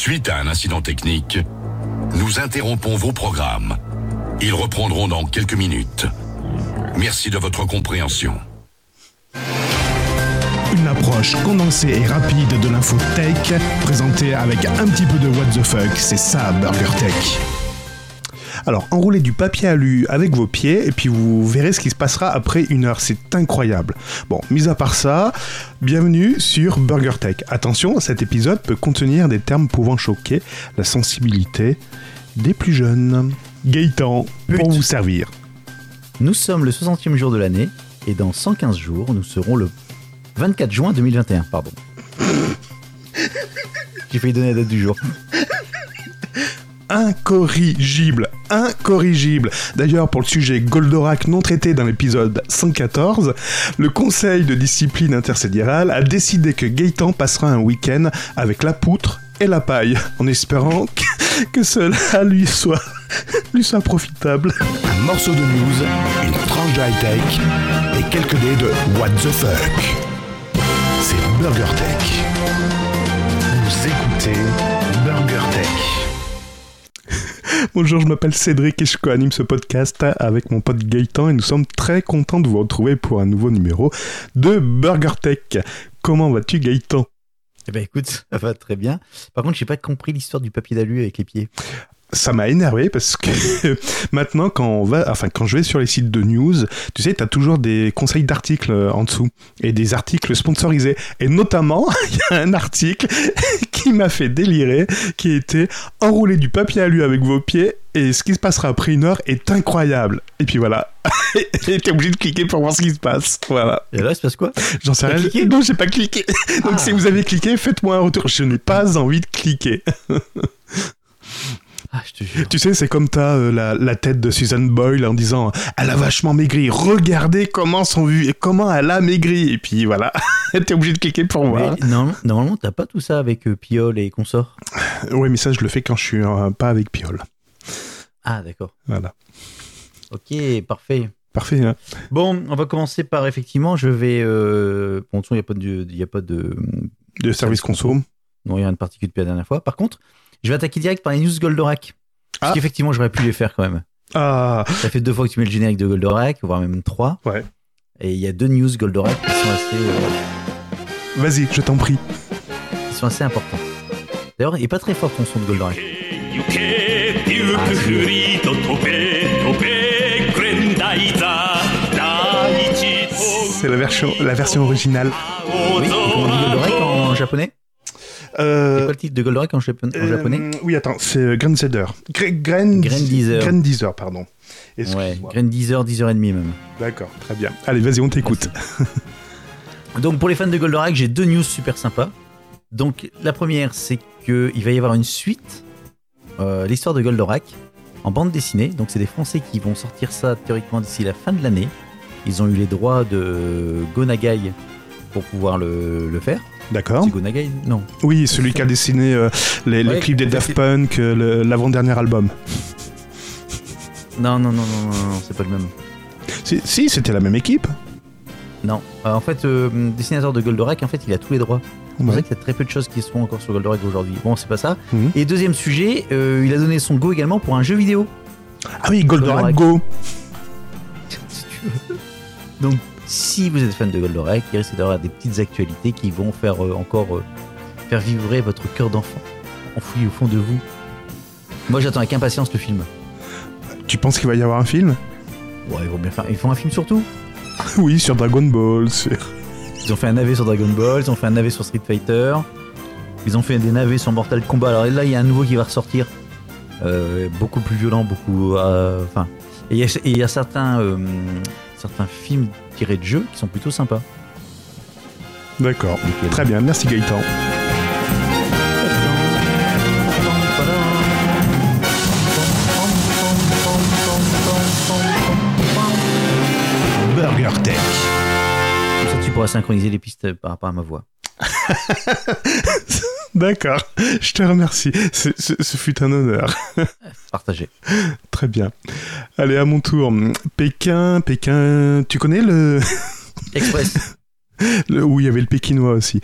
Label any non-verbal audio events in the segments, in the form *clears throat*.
Suite à un incident technique, nous interrompons vos programmes. Ils reprendront dans quelques minutes. Merci de votre compréhension. Une approche condensée et rapide de l'info tech, présentée avec un petit peu de what the fuck, c'est ça Burger Tech. Alors, enroulez du papier alu avec vos pieds et puis vous verrez ce qui se passera après une heure. C'est incroyable. Bon, mis à part ça, bienvenue sur Burger Tech. Attention, cet épisode peut contenir des termes pouvant choquer la sensibilité des plus jeunes. Gaëtan, pour vous servir. Nous sommes le 60e jour de l'année et dans 115 jours, nous serons le 24 juin 2021. Pardon. *laughs* J'ai failli donner la date du jour. Incorrigible, incorrigible. D'ailleurs, pour le sujet Goldorak non traité dans l'épisode 114, le Conseil de discipline intersédérale a décidé que Gaëtan passera un week-end avec la poutre et la paille, en espérant que, cela lui soit, lui soit profitable. Un morceau de news, une tranche de high-tech et quelques dés de what the fuck. C'est Burger Tech. Vous écoutez. *laughs* Bonjour, je m'appelle Cédric et je co-anime ce podcast avec mon pote Gaëtan et nous sommes très contents de vous retrouver pour un nouveau numéro de Burger Tech. Comment vas-tu Gaëtan? Eh ben écoute, ça va très bien. Par contre, j'ai pas compris l'histoire du papier d'alu avec les pieds. Ça m'a énervé parce que *laughs* maintenant quand on va enfin quand je vais sur les sites de news tu sais tu as toujours des conseils d'articles euh, en dessous et des articles sponsorisés. Et notamment *laughs* il y a un article *laughs* qui m'a fait délirer qui était enrouler du papier alu avec vos pieds et ce qui se passera après une heure est incroyable et puis voilà. Et t'es obligé de cliquer pour voir ce qui se passe. Voilà. Et là, il se passe quoi? J'en sais T'as rien. cliqué? Non j'ai pas cliqué. Donc Ah. si vous avez cliqué faites-moi un retour. Je n'ai pas envie de cliquer Ah, je te jure. Tu sais, c'est comme t'as euh, la, la tête de Susan Boyle en disant Elle a vachement maigri, regardez comment son comment elle a maigri. Et puis voilà, *laughs* t'es obligé de cliquer pour voir. Mais non, normalement, t'as pas tout ça avec euh, Piole et consorts. Oui, mais ça, je le fais quand je suis euh, pas avec Piole. Ah, d'accord. Voilà. Ok, parfait. Parfait, hein Bon, on va commencer par effectivement, je vais. Euh... Bon, de toute façon, il n'y a pas de. Y a pas de... De service conso. Non, il n'y a rien de particulier depuis la dernière fois. Par contre, je vais attaquer direct par les news Goldorak. Parce ah. qu'effectivement, j'aurais pu les faire quand même. Ah. Ça fait deux fois que tu mets le générique de Goldorak, voire même trois. Ouais. Et il y a deux news Goldorak qui sont assez. Euh, Vas-y, je t'en prie. Qui sont assez importants. D'ailleurs, il est pas très fort ton son de Goldorak. Ah, c'est la version, la version originale. Oui, Goldorak en japonais? C'est Euh, quoi le titre de Goldorak en, en japonais euh, Oui, attends, c'est euh, Grandizer. Gr- Grand- Grandizer. Grandizer, pardon. Ouais, Excuse-moi. Grand 10h, 10h30 même. D'accord, très bien. Allez, vas-y, on t'écoute. Donc pour les fans de Goldorak, j'ai deux news super sympas. Donc la première, c'est que il va y avoir une suite, euh, l'histoire de Goldorak, en bande dessinée. Donc c'est des Français qui vont sortir ça théoriquement d'ici la fin de l'année. Ils ont eu les droits de Gonagai pour pouvoir le, le faire. D'accord. Non. Oui, celui qui a dessiné euh, les, clips des Daft. Punk, euh, l'avant-dernier album. Non, non, non, non, non, non, c'est pas le même. Si, si, c'était la même équipe. Non. Euh, en fait, dessinateur de Goldorak, en fait, il a tous les droits. C'est Ouais. ça qu'il y a très peu de choses qui se font encore sur Goldorak aujourd'hui. Bon, c'est pas ça. Mhm. Et deuxième sujet, il a donné son go également pour un jeu vidéo. Ah oui, Goldorak Goldorak. Go. *laughs* si tu veux. Donc, si vous êtes fan de Goldorak, il risque d'avoir des petites actualités qui vont faire euh, encore euh, faire vibrer votre cœur d'enfant enfoui au fond de vous. Moi, j'attends avec impatience le film. Tu penses qu'il va y avoir un film? Ouais, ils vont bien faire. Ils font un film surtout. *laughs* Oui, sur Dragon Ball. sur- Ils ont fait un navet sur Dragon Ball, ils ont fait un navet sur Street Fighter, ils ont fait des navets sur Mortal Kombat. Alors là, il y a un nouveau qui va ressortir, Euh, beaucoup plus violent, beaucoup. Enfin, et il y a- y, certains certains films tirés de jeux qui sont plutôt sympas. D'accord. Très bien, merci Gaëtan. Burger Tech. Comme ça, tu pourras synchroniser les pistes par rapport à ma voix. *laughs* D'accord, *laughs* je te remercie. Ce, fut un honneur. *laughs* Partagé. Très bien. Allez, à mon tour. Pékin, Pékin. Tu connais le, *laughs* Express. le où il y avait le pékinois aussi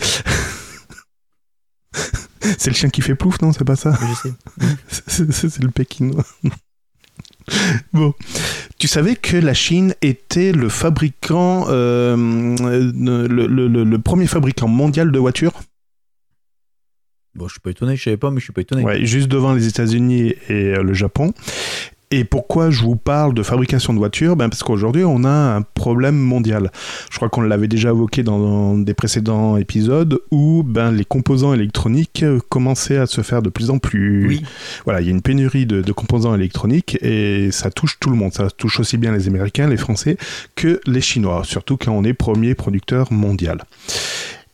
C'est le chien qui fait plouf, non C'est pas ça Je sais. C'est le pékinois. Bon, tu savais que la Chine était le fabricant, euh, le- le premier fabricant mondial de voitures? Bon, je suis pas étonné, je savais pas, mais je suis pas étonné. Ouais, juste devant les États-Unis et euh, le Japon. Et pourquoi je vous parle de fabrication de voitures? Ben Parce qu'aujourd'hui, on a un problème mondial. Je crois qu'on l'avait déjà évoqué dans des précédents épisodes où ben, les composants électroniques euh, commençaient à se faire de plus en plus... Oui. Voilà, il y a une pénurie de, de composants électroniques et ça touche tout le monde. Ça touche aussi bien les Américains, les Français que les Chinois, surtout quand on est premier producteur mondial.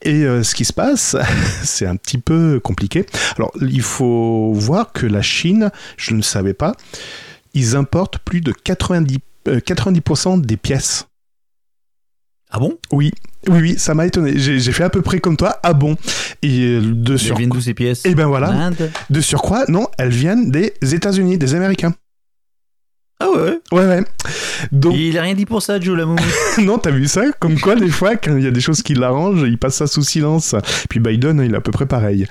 Et euh, ce qui se passe, *laughs* c'est un petit peu compliqué. Alors, il faut voir que la Chine, je ne savais pas, ils importent plus de 90, euh, 90% des pièces. Ah bon? Oui, oui, oui, ça m'a étonné. J'ai fait à peu près comme toi. Ah bon? Et euh, de, Elles sur... viennent d'où ces pièces Eh ben voilà. De surcroît, non, elles viennent des États-Unis, des Américains. Ah ouais Ouais, ouais. Donc, Il a rien dit pour ça, Joe la moumoute. *laughs* non, t'as vu ça? Comme quoi, des fois, quand il y a des choses qui l'arrangent, il passe ça sous silence. Puis Biden, il est à peu près pareil.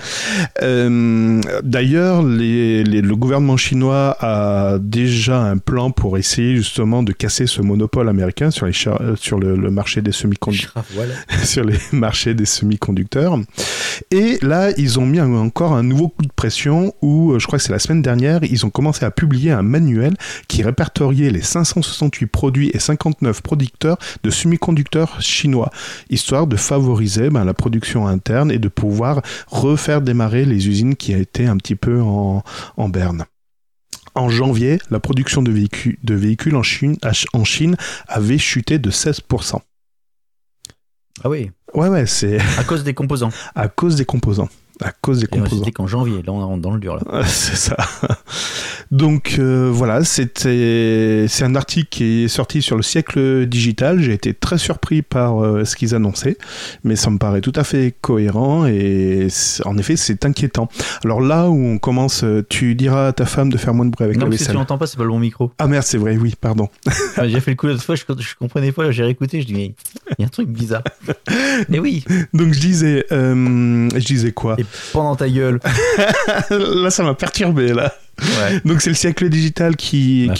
Euh, D'ailleurs, les- les- le gouvernement chinois a déjà un plan pour essayer justement de casser ce monopole américain sur, les euh, sur le, le marché des semi-conducteurs. voilà. *laughs* sur les marchés des semi-conducteurs. Et là, ils ont mis un- encore un nouveau coup de pression où, euh, je crois que c'est la semaine dernière, ils ont commencé à publier un manuel qui les 568 produits et 59 producteurs de semi-conducteurs chinois, histoire de favoriser ben, la production interne et de pouvoir refaire démarrer les usines qui étaient un petit peu en, en berne. En janvier, la production de véhicules, de véhicules en, Chine, en Chine avait chuté de 16%. Ah oui, Ouais, ouais, c'est à cause des composants. *laughs* à cause des composants. À cause des Et composants. C'était qu'en janvier, là on rentre dans le dur là. *laughs* C'est ça. Donc euh, voilà, c'était c'est un article qui est sorti sur le siècle digital. J'ai été très surpris par euh, ce qu'ils annonçaient, mais ça me paraît tout à fait cohérent et en effet c'est inquiétant. Alors là où on commence, tu diras à ta femme de faire moins de bruit avec non, la parce que tu vaisselle. n'entends pas, c'est pas le bon micro. Ah merde, c'est vrai, oui, pardon. *laughs* J'ai fait le coup l'autre fois, je, je comprenais pas, j'ai réécouté, je dis, mais il y a un truc bizarre. *laughs* Mais oui, Donc je disais, euh, je disais quoi? Et pendant ta gueule. *laughs* Là, ça m'a perturbé là. Ouais. Donc c'est le siècle digital qui Ma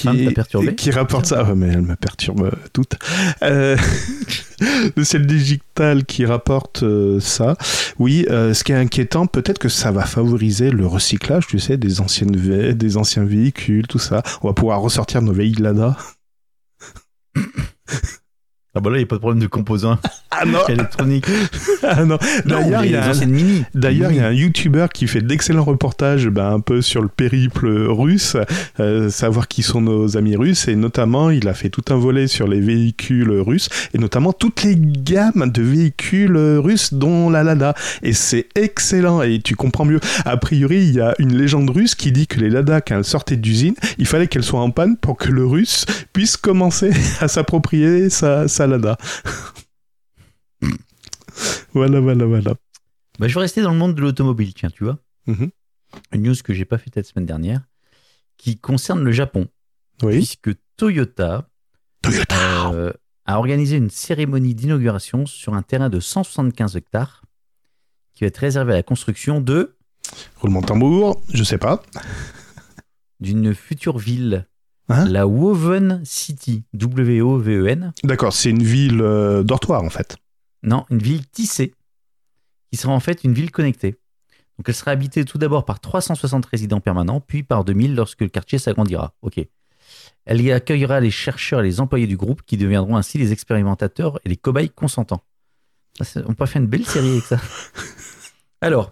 qui, rapporte ça. Ouais, mais elle me perturbe euh, toute. Euh, *laughs* le siècle digital qui rapporte euh, ça. Oui, euh, ce qui est inquiétant, peut-être que ça va favoriser le recyclage, tu sais, des anciennes des anciens véhicules, tout ça. On va pouvoir ressortir nos vieilles Lada. *laughs* Ah bah là, il n'y a pas de problème de composants *laughs* Ah non, électroniques. *laughs* ah non. D'ailleurs, il y a un- mini. D'ailleurs, il y a un YouTuber qui fait d'excellents reportages ben, un peu sur le périple russe, euh, savoir qui sont nos amis russes, et notamment, il a fait tout un volet sur les véhicules russes, et notamment toutes les gammes de véhicules russes, dont la Lada. Et c'est excellent, et tu comprends mieux. A priori, il y a une légende russe qui dit que les Lada, quand elles sortaient d'usine, il fallait qu'elles soient en panne pour que le russe puisse commencer *laughs* à s'approprier sa, sa Lada. *laughs* voilà, voilà, voilà. Bah, je vais rester dans le monde de l'automobile, tiens, tu vois. Mhm. Une news que j'ai pas faite la semaine dernière, qui concerne le Japon, Oui. puisque Toyota Toyota. euh, a organisé une cérémonie d'inauguration sur un terrain de 175 hectares qui va être réservé à la construction de Roulement de tambour, je sais pas. d'une future ville, Hein la Woven City, W-O-V-E-N. D'accord, c'est une ville euh, dortoir en fait. Non, une ville tissée, qui sera en fait une ville connectée. Donc elle sera habitée tout d'abord par 360 résidents permanents, puis par 2000 lorsque le quartier s'agrandira. Ok. Elle y accueillera les chercheurs et les employés du groupe qui deviendront ainsi les expérimentateurs et les cobayes consentants. C'est- On peut faire une belle série avec ça. *laughs* Alors,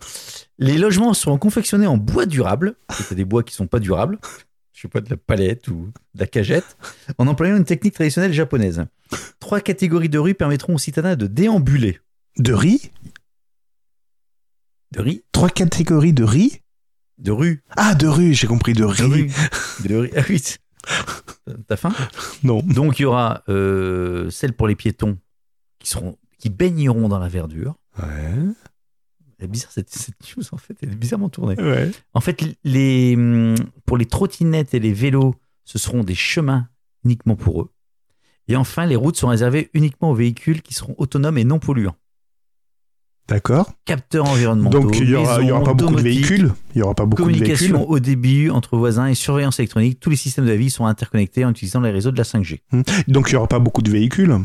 les logements seront confectionnés en bois durable, c'est des bois qui sont pas durables, je sais pas, de la palette ou de la cagette, en employant une technique traditionnelle japonaise. Trois catégories de rues permettront aux citadins de déambuler. De riz? De riz? Trois catégories de riz? De rue. Ah, de rue, j'ai compris, de De riz. rue. De rue. Ah oui. T'as faim? Non. Donc il y aura euh, celles pour les piétons qui seront qui baigneront dans la verdure. Ouais. C'est bizarre cette, cette news en fait, elle est bizarrement tournée. Ouais. En fait, les, hum, pour les trottinettes et les vélos, ce seront des chemins uniquement pour eux. Et enfin, les routes sont réservées uniquement aux véhicules qui seront autonomes et non polluants. D'accord. capteurs environnementaux, Donc il y aura, pas beaucoup de véhicules. Il y aura pas beaucoup de véhicules. Communication au début entre voisins et surveillance électronique, tous les systèmes de la vie sont interconnectés en utilisant les réseaux de la 5G. Donc il y aura pas beaucoup de véhicules.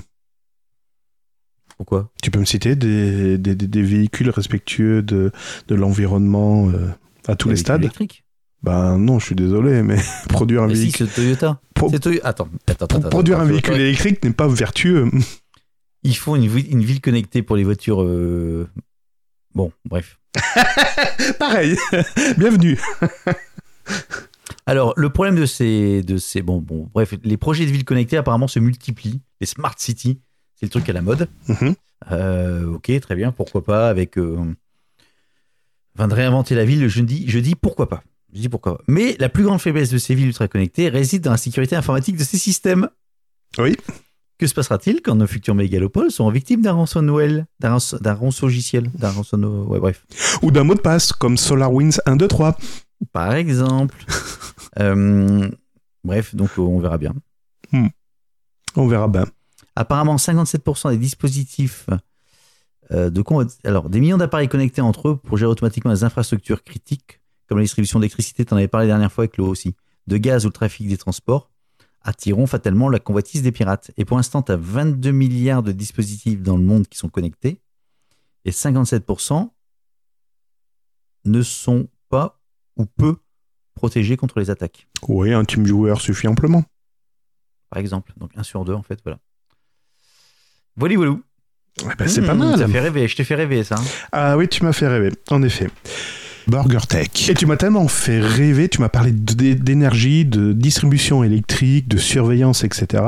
Pourquoi Tu peux me citer des, des, véhicules respectueux de, de l'environnement euh, à tous les stades électriques. Ben non, je suis désolé, mais *laughs* produire un Mais véhicule, c'est Toyota. Pro- Attends, attends, attends, produire un véhicule électrique n'est pas vertueux. *laughs* Ils font une, une ville connectée pour les voitures. euh, Bon, bref. *laughs* Pareil. Bienvenue. Alors, le problème de ces, de ces, bon, bon, bref, les projets de villes connectées apparemment se multiplient. Les smart cities, c'est le truc à la mode. Mhm. Euh, ok, très bien, pourquoi pas avec, euh, enfin, de réinventer la ville. Je dis, je dis pourquoi pas. Je dis pourquoi. pas. Mais la plus grande faiblesse de ces villes ultra connectées réside dans la sécurité informatique de ces systèmes. Oui. Que se passera-t-il quand nos futurs mégalopoles seront victimes d'un rançon-Noël, d'un rançon- d'un rançon, ouais, bref. Ou d'un mot de passe, comme SolarWinds 1, 2, 3. Par exemple. *laughs* Euh, bref, donc on verra bien. On verra bien. Apparemment, 57% des dispositifs euh, de alors des millions d'appareils connectés entre eux pour gérer automatiquement les infrastructures critiques, comme la distribution d'électricité, t'en avais parlé la dernière fois avec l'eau aussi, de gaz ou le trafic des transports, attireront fatalement la convoitise des pirates. Et pour l'instant, tu as 22 milliards de dispositifs dans le monde qui sont connectés, et 57% ne sont pas ou peu protégés contre les attaques, Oui, un team viewer suffit amplement. par exemple. Donc 1 sur 2, en fait, voilà. Voilà, voilà. Eh ben, c'est Mmh, pas mal. Ça fait rêver, je t'ai fait rêver ça. hein. Ah oui, tu m'as fait rêver, en effet. Burger Tech. Et tu m'as tellement fait rêver, tu m'as parlé d'énergie, de distribution électrique, de surveillance, etc.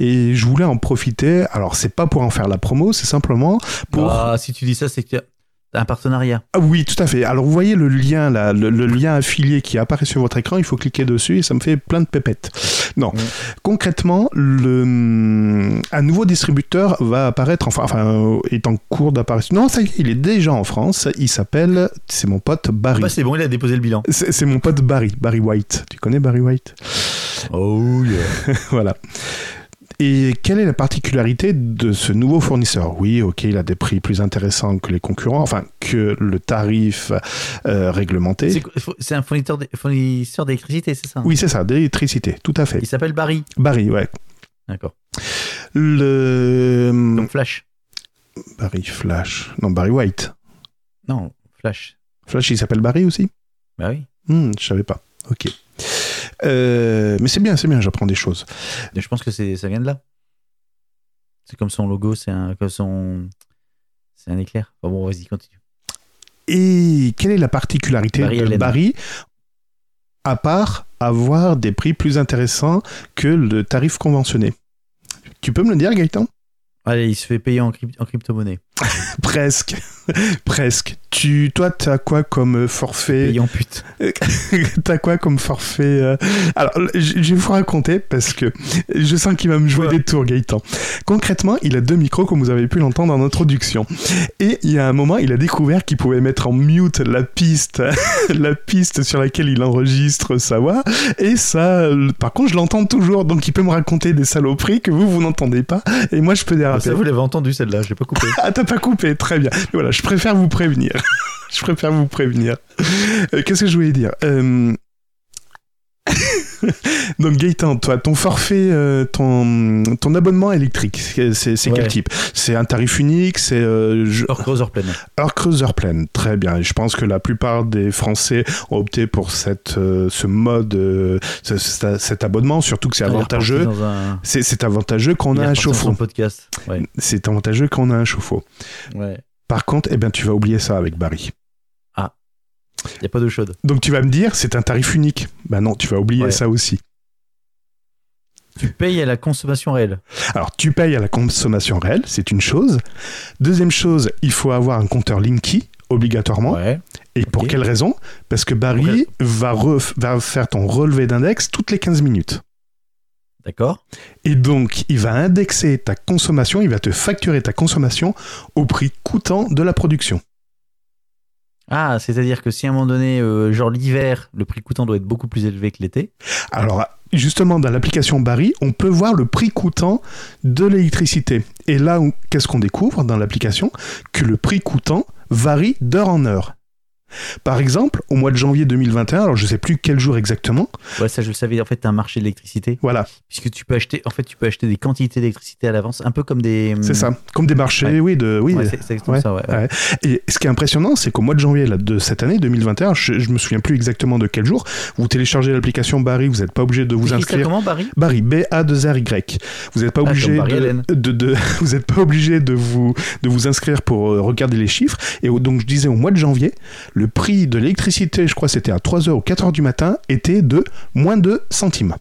Et je voulais en profiter. Alors, c'est pas pour en faire la promo, c'est simplement pour. Ah, si tu dis ça, c'est que un partenariat. Ah oui, tout à fait. Alors, vous voyez le lien là, le, le lien affilié qui apparaît sur votre écran, il faut cliquer dessus et ça me fait plein de pépettes. Non. Concrètement, le, un nouveau distributeur va apparaître, enfin, enfin euh, est en cours d'apparition. Non, ça y est, il est déjà en France. Il s'appelle, c'est mon pote Barry. Bah, c'est bon, il a déposé le bilan. C'est c'est mon pote Barry, Barry White. Tu connais Barry White? Oh yeah. *laughs* Voilà. Et quelle est la particularité de ce nouveau fournisseur? Oui, ok, il a des prix plus intéressants que les concurrents, enfin que le tarif euh, réglementé. C'est un fournisseur d'électricité, c'est ça hein? Oui, c'est ça, d'électricité, tout à fait. Il s'appelle Barry. Barry, ouais. D'accord. Le Donc Flash. Barry Flash, non Barry White. Non, Flash. Flash, il s'appelle Barry aussi? Bah oui. Hmm, Je savais pas. Ok. Euh, mais c'est bien, c'est bien, j'apprends des choses. Je pense que ça vient de là. C'est comme son logo, c'est un comme son c'est un éclair. Bon, bon vas-y, continue. Et quelle est la particularité Barry de Allen. Barry à part avoir des prix plus intéressants que le tarif conventionné? Tu peux me le dire, Gaëtan? Allez, il se fait payer en, crypt- en crypto-monnaie. *laughs* Presque. *laughs* Presque. Tu, toi, t'as quoi comme euh, forfait en pute. *laughs* T'as quoi comme forfait euh Alors, je je vais vous raconter parce que je sens qu'il va me jouer Ouais. des tours, Gaëtan. Concrètement, il a deux micros, comme vous avez pu l'entendre dans l'introduction. Et il y a un moment, il a découvert qu'il pouvait mettre en mute la piste, *laughs* la piste sur laquelle il enregistre sa voix. Et ça, par contre, je l'entends toujours. Donc, il peut me raconter des saloperies que vous, vous n'entendez pas. Et moi, je peux déraper. Ah, ça, vous l'avez entendu celle-là, j'ai pas coupé. *laughs* Ah, t'as pas coupé, très bien. Mais voilà, je préfère vous prévenir. *laughs* je préfère vous prévenir. Euh, Qu'est-ce que je voulais dire Euh, *laughs* Donc Gaëtan, toi, ton forfait, euh, ton, ton abonnement électrique, c'est quel type? C'est un tarif unique C'est euh, je- Hors creuseur pleine. heure creuse, heure pleine. Très bien. Et je pense que la plupart des Français ont opté pour cette, euh, ce mode, ce- ce- cet abonnement, surtout que c'est est avantageux. un... C'est avantageux qu'on est a un chauffe-eau. podcast. C'est avantageux qu'on a un chauffe-eau. Ouais. Par contre, eh bien, tu vas oublier ça avec Barry. Il y a pas d'eau chaude. Donc tu vas me dire, c'est un tarif unique. Ben non, tu vas oublier Ouais. ça aussi. Tu payes à la consommation réelle. Alors tu payes à la consommation réelle, c'est une chose. Deuxième chose, il faut avoir un compteur Linky, obligatoirement. Ouais. Et pour quelle raison? Parce que Barry va faire ton relevé d'index toutes les 15 minutes. D'accord. Et donc, il va indexer ta consommation, il va te facturer ta consommation au prix coûtant de la production. Ah, c'est-à-dire que si à un moment donné, euh, genre l'hiver, le prix coûtant doit être beaucoup plus élevé que l'été. Alors, justement, dans l'application Barry, on peut voir le prix coûtant de l'électricité. Et là, où- qu'est-ce qu'on découvre dans l'application? Que le prix coûtant varie d'heure en heure. Par exemple, au mois de janvier 2021, alors je sais plus quel jour exactement, Ouais, ça je le savais. En fait, t'as un marché de l'électricité, voilà, puisque tu peux acheter. En fait, tu peux acheter des quantités d'électricité à l'avance, un peu comme des. c'est ça, comme des marchés, Ouais. oui, de, oui, Ouais, c'est Ouais, ça. Ouais. Et ce qui est impressionnant, c'est qu'au mois de janvier là, de cette année 2021, je, je me souviens plus exactement de quel jour, vous téléchargez l'application Barry, vous n'êtes pas obligé de vous inscrire. comment, Barry? Barry, B-A-2-R-Y. Vous n'êtes pas Ah, obligé de, Allen. de, de- *laughs* vous êtes pas obligé de vous, de vous inscrire pour euh, regarder les chiffres. Et donc, je disais, au mois de janvier, le prix de l'électricité, je crois c'était à 3h ou 4h du matin, était de moins de centimes.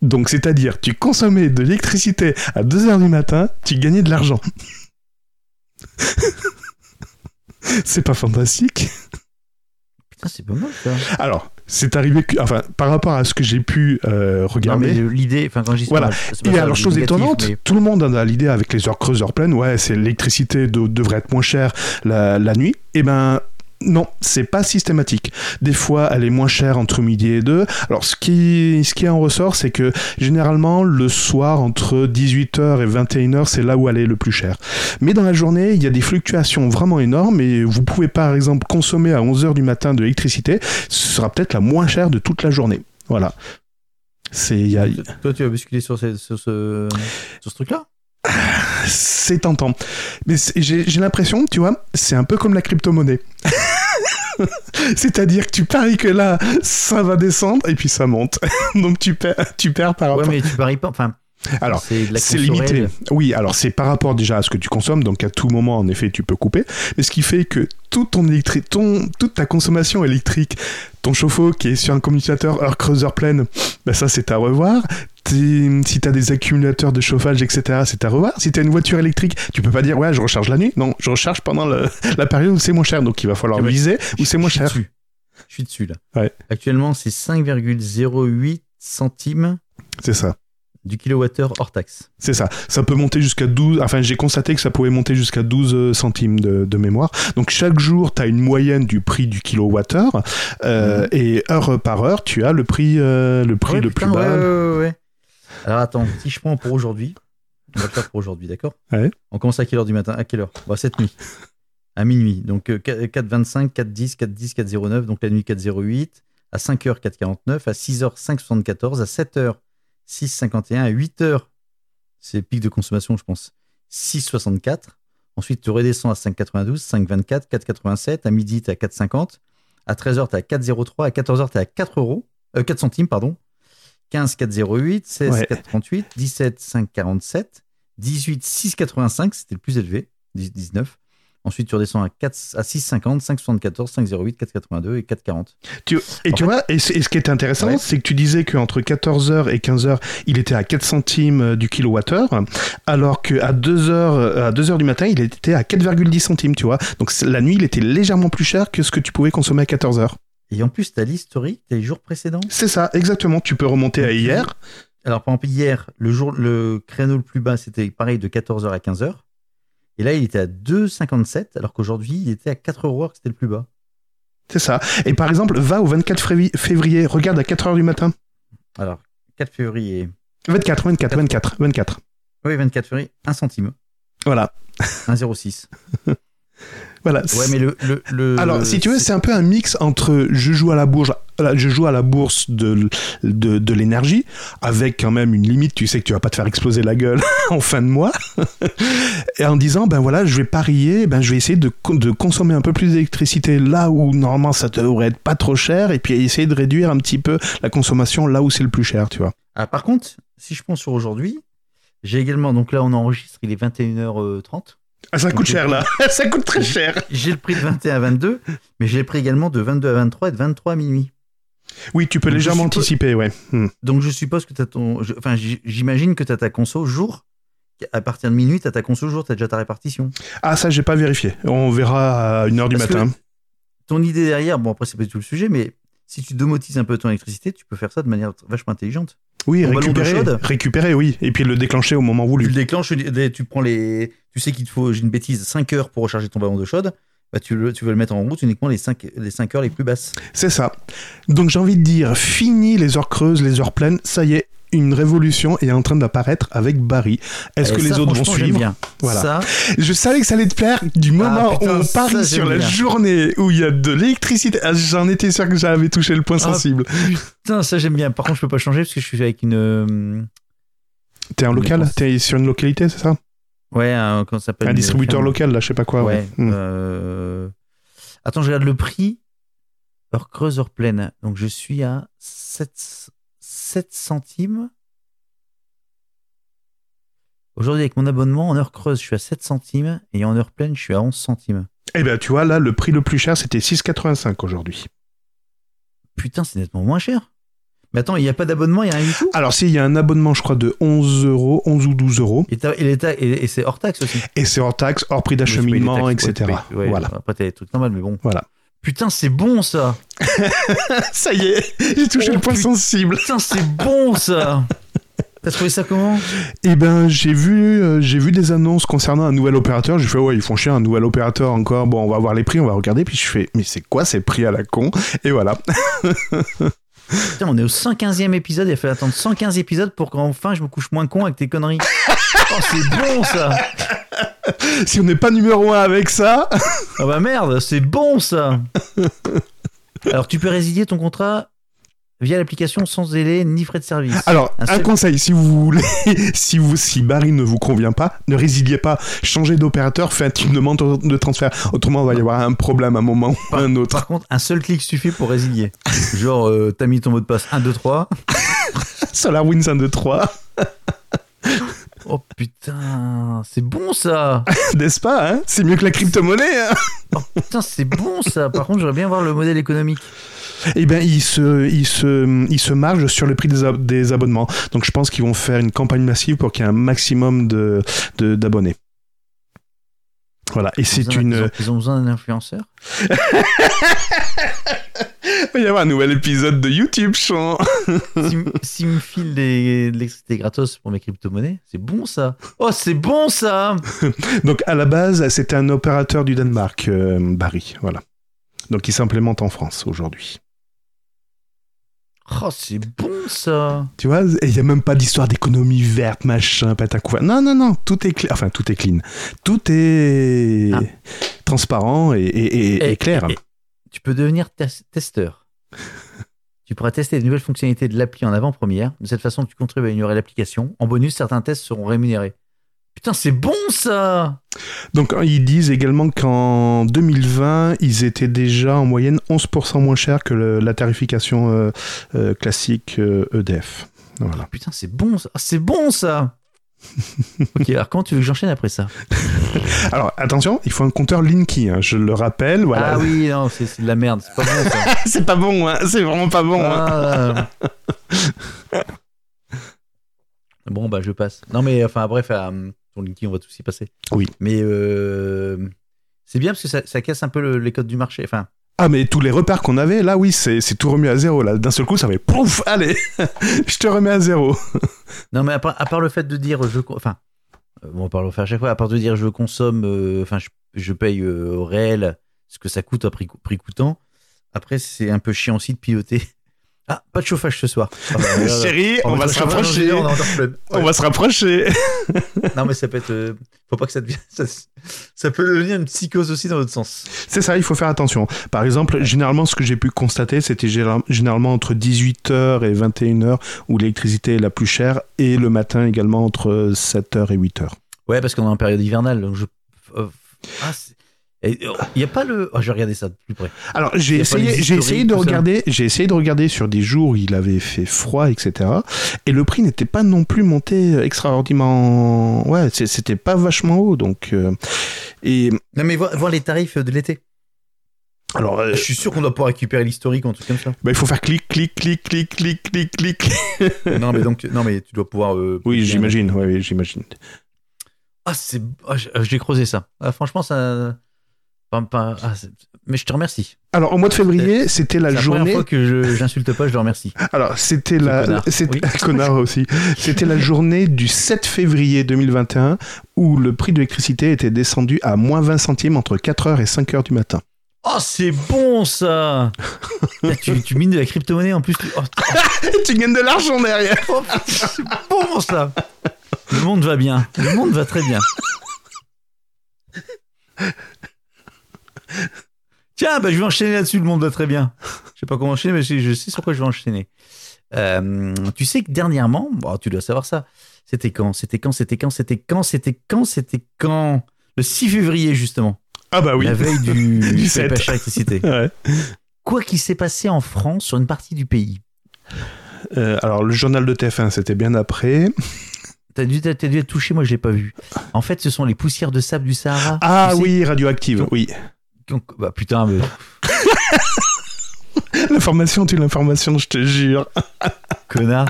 Donc, c'est-à-dire, tu consommais de l'électricité à 2h du matin, tu gagnais de l'argent. *laughs* C'est pas fantastique Putain, c'est pas mal ça. Alors, c'est arrivé que, enfin, par rapport à ce que j'ai pu euh, regarder. l'idée, enfin, quand ça, Voilà. pas Et alors, chose négatif, étonnante, mais- tout le monde en a l'idée avec les heures creuses, heures pleines, ouais, c'est l'électricité de- devrait être moins chère la, la nuit. Eh ben, non, c'est pas systématique. Des fois, elle est moins chère entre midi et deux. Alors, ce qui, ce qui en ressort, c'est que généralement, le soir, entre 18h et 21h, c'est là où elle est le plus chère. Mais dans la journée, il y a des fluctuations vraiment énormes et vous pouvez, par exemple, consommer à 11h du matin de l'électricité. Ce sera peut-être la moins chère de toute la journée. Voilà. C'est, a- Toi, tu vas basculer sur, ce- sur ce, sur ce truc-là? C'est tentant. Mais j'ai l'impression, tu vois, c'est un peu comme la crypto-monnaie. *laughs* C'est-à-dire que tu paries que là, ça va descendre et puis ça monte. *laughs* Donc tu perds, tu perds par Ouais, rapport. mais tu paries pas. Enfin, Alors, c'est limité. Oui, alors c'est par rapport déjà à ce que tu consommes, donc à tout moment, en effet, tu peux couper. Mais ce qui fait que tout ton électri- ton, toute ta consommation électrique, ton chauffe-eau qui est sur un commutateur heure creuse, heure pleine, ben ça c'est à revoir. Si tu as des accumulateurs de chauffage, etc., c'est à revoir. Si tu as une voiture électrique, tu peux pas dire ouais, je recharge la nuit. Non, je recharge pendant le- la période où c'est moins cher. Donc il va falloir Ouais, viser où c'est moins Je suis cher. dessus. Je suis dessus là. Ouais. Actuellement, c'est 5,08 centimes C'est ça. Du kilowattheure hors taxe. C'est ça. Ça peut monter jusqu'à 12. Enfin, j'ai constaté que ça pouvait monter jusqu'à 12 euh, centimes de, de mémoire. Donc, chaque jour, tu as une moyenne du prix du kilowattheure. euh, Mhm. Et heure par heure, tu as le prix, euh, le, prix Ouais, le putain, plus bas. ouais, ouais. Alors attends, si je prends pour aujourd'hui, on va le faire pour aujourd'hui, d'accord? On commence à quelle heure du matin? À quelle heure? Bon, cette nuit. À minuit. Donc euh, 4- 4,25, 4,10, 4,10, 4,09. Donc la nuit 4,08. À 5h, 4,49. À 6h, 5,74. À 7h, 6,51. À 8h, c'est le pic de consommation, je pense, 6,64. Ensuite, tu redescends à 5,92, 5,24, 4,87. À midi, tu es à 4,50. À 13h, tu es à 4,03. À 14h, tu es à 4 euros. Euh, 4 centimes, pardon. 15, 4,08. 16, Ouais. 4,38. 17, 5,47. 18, 6,85. C'était le plus élevé. 10, 19. Ensuite, tu redescends à, 4, à 6,50, 5,74, 5,08, 4,82 et 4,40. Tu- et En tu fait- vois, et, et ce qui était intéressant, Ouais. c'est que tu disais qu'entre 14h et 15h, il était à 4 centimes euh, du kilowattheure, alors qu'à 2h, à 2h du matin, il était à 4,10 centimes, tu vois. Donc, la nuit, il était légèrement plus cher que ce que tu pouvais consommer à 14h. Et en plus, tu as l'historique des jours précédents? C'est ça, exactement. Tu peux remonter à hier. Alors, par exemple, hier, le, jour, le créneau le plus bas, c'était pareil de 14h à 15h. Et là, il était à 2,57, alors qu'aujourd'hui, il était à 4 euros, que c'était le plus bas. C'est ça. Et par exemple, va au 24 février, regarde à 4h du matin. Alors, 4 février. 24, 24, 24, 24. Oui, 24 février, 1 centime. Voilà. 1,06. *laughs* Voilà. Ouais, mais le. le, le- Alors, si tu veux, c'est un peu un mix entre je joue à la bourse, je joue à la bourse de, de, de l'énergie, avec quand même une limite, tu sais que tu vas pas te faire exploser la gueule *laughs* en fin de mois, *laughs* et en disant, ben voilà, je vais parier, ben je vais essayer de, de consommer un peu plus d'électricité là où normalement ça devrait être pas trop cher, et puis essayer de réduire un petit peu la consommation là où c'est le plus cher, tu vois. Ah, par contre, si je prends sur aujourd'hui, j'ai également. Donc là, on enregistre, il est 21h30. Ah, ça coûte cher là, *laughs* ça coûte très cher. J'ai le prix de 21 à 22, mais j'ai le prix également de 22 à 23 et de 23 à minuit. Oui, tu peux Donc, légèrement anticiper, ouais. Hmm. Donc je suppose que tu as ton. je- Enfin, j'imagine que tu as ta conso jour. À partir de minuit, tu as ta conso jour, tu as déjà ta répartition. Ah, ça, j'ai pas vérifié. On verra à 1h du Parce matin. Ton idée derrière, bon, après, c'est pas du tout le sujet, mais si tu domotises un peu ton électricité, tu peux faire ça de manière vachement intelligente. Oui, Ton récupérer, chaude. récupérer, oui. Et puis le déclencher au moment Tu voulu. le déclenches, tu prends les. Tu sais qu'il te faut, j'ai une bêtise, 5 heures pour recharger ton ballon d'eau chaude. bah, tu, le- tu veux le mettre en route uniquement les 5, les 5 heures les plus basses. C'est ça. Donc j'ai envie de dire, fini les heures creuses, les heures pleines, ça y est, une révolution est en train d'apparaître avec Barry. Est-ce Et que les autres vont suivre bien. Voilà. Ça, Je savais que ça allait te plaire du moment Ah, putain, où on parie sur la bien. journée où il y a de l'électricité. Ah, J'en étais sûr que j'avais touché le point Ah, sensible. putain, ça j'aime bien. Par contre, je peux pas changer parce que je suis avec une. euh, T'es un local T'es sur une localité, c'est ça Ouais, un, comment ça s'appelle Un distributeur local, là, je sais pas quoi. Ouais. ouais. Hmm. euh, Attends, je regarde le prix. Heure creuse, heure pleine. Donc je suis à 7, 7 centimes. Aujourd'hui, avec mon abonnement, en heure creuse, je suis à 7 centimes. Et en heure pleine, je suis à 11 centimes. Eh ben, tu vois, là, le prix le plus cher, c'était 6,85 aujourd'hui. Putain, c'est nettement moins cher. Mais attends, il n'y a pas d'abonnement, il n'y a rien du tout. Alors, s'il y a un abonnement, je crois, de 11 euros, 11 ou 12 euros, Et, c'est hors taxe aussi. et c'est hors taxe, hors prix d'acheminement, etc. ouais, Voilà. Après, t'as des trucs normaux, mais bon. Voilà. Putain, c'est bon ça. *laughs* ça y est, j'ai touché Oh, le point putain. sensible. Putain, c'est bon ça. *laughs* T'as trouvé ça comment? Eh ben, j'ai vu, euh, j'ai vu des annonces concernant un nouvel opérateur. J'ai fait, ouais, ils font chier un nouvel opérateur encore. Bon, on va voir les prix, on va regarder. Puis je fais, mais c'est quoi ces prix à la con? Et voilà. *laughs* Putain, on est au 115e épisode, il a fallu attendre 115 épisodes pour qu'enfin je me couche moins con avec tes conneries. Oh, c'est bon ça *laughs* si on n'est pas numéro un avec ça, *laughs* Ah bah merde, c'est bon ça Alors tu peux résilier ton contrat via l'application sans délai ni frais de service. alors Un conseil, si vous voulez, *laughs* si vous, si Barry ne vous convient pas, ne résiliez pas, changez d'opérateur, faites une demande de transfert. Autrement, il va y avoir un problème à un moment ou à un autre. Par contre, un seul clic suffit pour résilier. Genre, euh, t'as mis ton mot de passe 1, 2, 3. SolarWinds 1, 2, 3, Oh putain, c'est bon ça *laughs* n'est-ce pas hein? C'est mieux que la crypto-monnaie. Hein Putain, c'est bon ça Par contre, j'aimerais bien voir le modèle économique. Eh bien, ils se, ils se, ils se margent sur le prix des, ab- des abonnements. Donc, je pense qu'ils vont faire une campagne massive pour qu'il y ait un maximum de, de- d'abonnés. Voilà. Et c'est Ils ont- une. Ils ont, ils ont besoin d'un influenceur *laughs* Il va y avoir un nouvel épisode de YouTube, chant. S'ils *laughs* me filent de l'électricité gratos pour mes crypto-monnaies, c'est bon ça Oh, c'est bon ça Donc, à la base, c'était un opérateur du Danemark, euh, Barry. Voilà. Donc, il s'implémente en France aujourd'hui. Oh, c'est bon ça Tu vois, et il n'y a même pas d'histoire d'économie verte, machin, patacouvert. Non, non, non, tout est clean. Enfin, tout est clean. Tout est Ah. transparent et, et- et- et clair. tu peux devenir tes- testeur. *laughs* tu pourras tester les nouvelles fonctionnalités de l'appli en avant-première. De cette façon, tu contribues à améliorer l'application. En bonus, certains tests seront rémunérés. Putain, c'est bon ça Donc, ils disent également qu'en 2020, ils étaient déjà en moyenne 11% moins chers que le- la tarification euh, euh, classique euh, EDF. Voilà. Putain, c'est bon ça Ah, C'est bon ça *laughs* Ok, alors comment tu veux que j'enchaîne après ça? *laughs* Alors, attention, il faut un compteur Linky, hein, je le rappelle. Voilà. Ah oui, non, c'est de la merde, c'est pas bon *laughs* c'est pas bon, hein, c'est vraiment pas bon. hein. Ah. bon, bah je passe. Non, mais enfin, bref, euh, ton Linky, on va tous y passer. Oui. Mais euh, c'est bien parce que ça, ça casse un peu le- les codes du marché. Enfin, Ah, mais tous les repères qu'on avait, là, oui, c'est tout remis à zéro. Là, d'un seul coup, ça fait pouf, allez, *laughs* je te remets à zéro. *laughs* non, mais à part, à part le fait de dire je. Enfin, euh, bon, on parle le faire à chaque fois. À part de dire je consomme, euh, enfin, je, je paye euh, au réel ce que ça coûte à prix, prix coûtant. Après, c'est un peu chiant aussi de piloter. Ah, pas de chauffage ce soir. *laughs* Voilà. Chérie, on va se rapprocher. on va se rapprocher. Non, mais ça peut être. euh, faut pas que ça devienne. *laughs* Ça, ça peut devenir une psychose aussi dans l'autre sens. C'est ça, il faut faire attention. Par exemple, généralement, ce que j'ai pu constater, c'était général- généralement entre 18h et 21h où l'électricité est la plus chère et le matin également entre 7h et 8h. Ouais, parce qu'on est en période hivernale. Donc je. euh, ah, euh, Il n'y a pas le. Oh, je vais regarder ça de plus près. Alors j'ai essayé, j'ai essayé de tout regarder, j'ai essayé de regarder sur des jours où il avait fait froid, etc. Et le prix n'était pas non plus monté extraordinairement, ouais, c'était pas vachement haut, donc. euh, Et Non, mais voir, voir les tarifs de l'été. alors, euh, Je suis sûr qu'on doit pouvoir récupérer l'historique ou un truc comme ça. bah, il faut faire clic, clic, clic, clic, clic, clic, clic. *laughs* non, mais donc. Non, mais tu dois pouvoir. euh, Oui, j'imagine, ouais, oui, j'imagine. Ah, c'est. ah, j'ai creusé ça. Ah, franchement, ça. Ah, mais je te remercie. Alors, au mois de février, c'était la C'est la première journée. fois que j'insulte pas, je le remercie. *laughs* Alors, c'était la. connard. Oui. connard aussi. C'était la journée du 7 février 2021 où le prix de l'électricité était descendu à moins 20 centimes entre 4h et 5h du matin. Oh, c'est bon ça Là, tu, tu mines de la crypto-monnaie en plus. tu- Oh, *laughs* tu gagnes de l'argent derrière oh, c'est bon ça Le monde va bien. Le monde va très bien. *laughs* Tiens, bah, je vais enchaîner là-dessus. Le monde va très bien. Je sais pas comment enchaîner, mais je sais sur quoi je vais enchaîner. Euh, tu sais que dernièrement, bon, tu dois savoir ça. C'était quand C'était quand C'était quand C'était quand C'était quand C'était quand? Le 6 février, justement. Ah bah oui. La veille du, Du *laughs* électricité. *laughs* Ouais. Quoi qu'il s'est passé en France sur une partie du pays? Euh, alors, le journal de TF1, c'était bien après. T'as dû, t'as dû être touché, moi je l'ai pas vu. En fait, ce sont les poussières de sable du Sahara. Ah Tu sais, oui, radioactive, oui. Bah putain, mais *laughs* L'information, tu l'information, je te jure. *laughs* connard.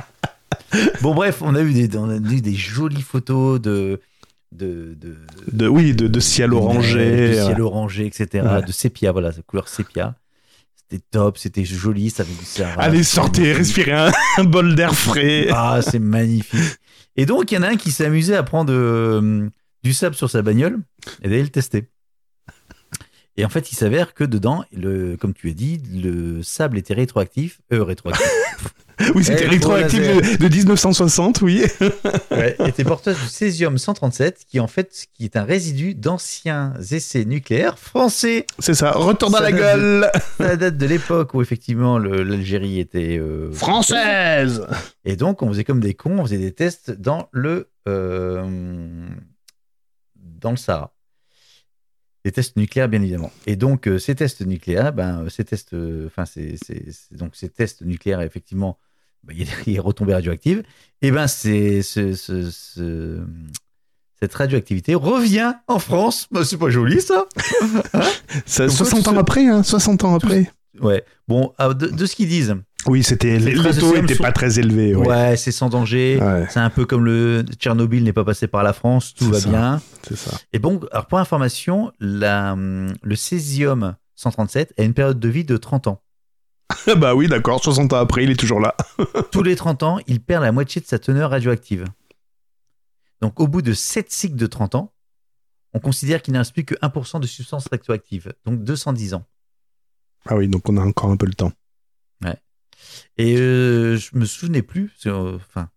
Bon bref, on a eu des, on a eu des jolies photos de de de, De, oui, de, de ciel orangé. de ciel orangé, etc. Ouais. De sépia, voilà, de couleur sépia. C'était top, c'était joli, ça fait du Sahara. Allez, sortez, respirez un, *laughs* un bol d'air frais. Ah, c'est magnifique. Et donc, il y en a un qui s'est amusé à prendre euh, du sable sur sa bagnole et d'aller le tester. Et en fait, il s'avère que dedans, le, comme tu as dit, le sable était rétroactif. Euh, rétroactif. *laughs* Oui, c'était Eh, rétroactif de, de 1960, oui. *laughs* ouais, *laughs* était porteuse du césium 137, qui en fait, qui est un résidu d'anciens essais nucléaires français. C'est ça, retourne dans Ça la date de- gueule. Ça date de l'époque où effectivement l'Algérie était euh, Française Et donc, on faisait comme des cons, on faisait des tests dans le, euh, dans le Sahara. Des tests nucléaires, bien évidemment. Et donc, euh, ces tests nucléaires, ben, euh, ces tests, euh, enfin, ces, donc tests nucléaires, effectivement, ben, *laughs* il y a des retombées radioactives. Et ben, c'est ce, ce- ce- cette radioactivité revient en France. Ben, c'est pas joli, ça. *laughs* Ça, Donc, 60 ans après, hein, 60 ans après. Ouais. Bon, de, de ce qu'ils disent, Oui, c'était de taux sont- pas très élevés. ouais, Ouais, c'est sans danger. Ouais, C'est un peu comme le Tchernobyl n'est pas passé par la France, tout va ça. bien. c'est ça. Et bon, alors pour information, la, hum, le césium 137 a une période de vie de 30 ans. *laughs* bah oui, d'accord, 60 ans après, il est toujours là. *laughs* Tous les 30 ans, il perd la moitié de sa teneur radioactive. Donc au bout de 7 cycles de 30 ans, on considère qu'il plus que 1% de substance radioactive, donc 210 ans. Ah oui, donc on a encore un peu le temps. Et euh, je me souvenais plus, euh, enfin,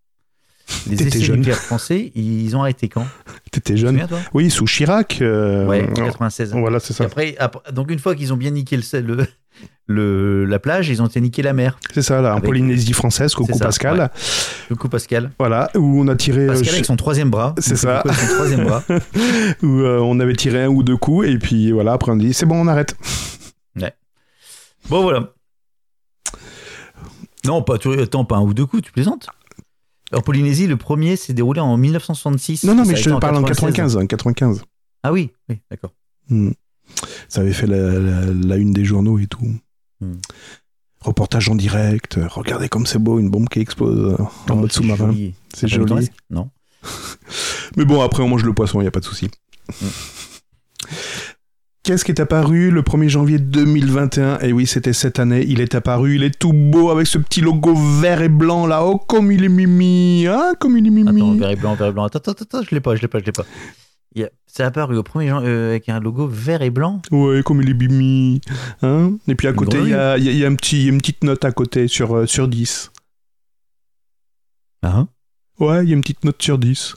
les essais jeune. nucléaires français, ils ont arrêté quand? T'étais jeune souviens, toi? Oui, sous Chirac. euh, Ouais, 96. Voilà, c'est ça. après, après- donc une fois qu'ils ont bien niqué le, le, le- la plage, ils ont été niquer la mer. C'est ça, là, en Avec- Polynésie française, coucou ça, Pascal. ouais. Coup Pascal. Voilà, où on a tiré. euh, Pascal avec son troisième bras. C'est ça. avec son troisième bras. *laughs* où euh, on avait tiré un ou deux coups, et puis voilà, après on dit c'est bon, on arrête. Bon voilà. Non, pas, tu, attends, pas un ou deux coups, tu plaisantes. En Polynésie, le premier s'est déroulé en 1966. Non, non, mais je te parle en 96. 95. hein, 95. Ah oui, oui, d'accord. Hmm. Ça avait fait la, la- la une des journaux et tout. Hmm. Reportage en direct. Regardez comme c'est beau, une bombe qui explose euh, en Oh, mode sous-marin. joli. C'est joli. est-ce- Non. *laughs* Mais bon, après on mange le poisson, il n'y a pas de souci. Hmm. Qu'est-ce qui est apparu le 1er janvier 2021 Et oui, c'était cette année. Il est apparu, il est tout beau avec ce petit logo vert et blanc là. Oh, comme il est mimi Hein, comme il est mimi Attends, vert et blanc, vert et blanc. Attends, attends, attends, je l'ai pas, je l'ai pas, je l'ai pas. Il y a- C'est apparu au premier jan- euh, avec un logo vert et blanc. Ouais, comme il est bimi. Hein et puis à Une côté, il y a, y a- il y a un petit, une petite note à côté sur, euh, sur 10. Ah, Ouais, il y a une petite note sur 10.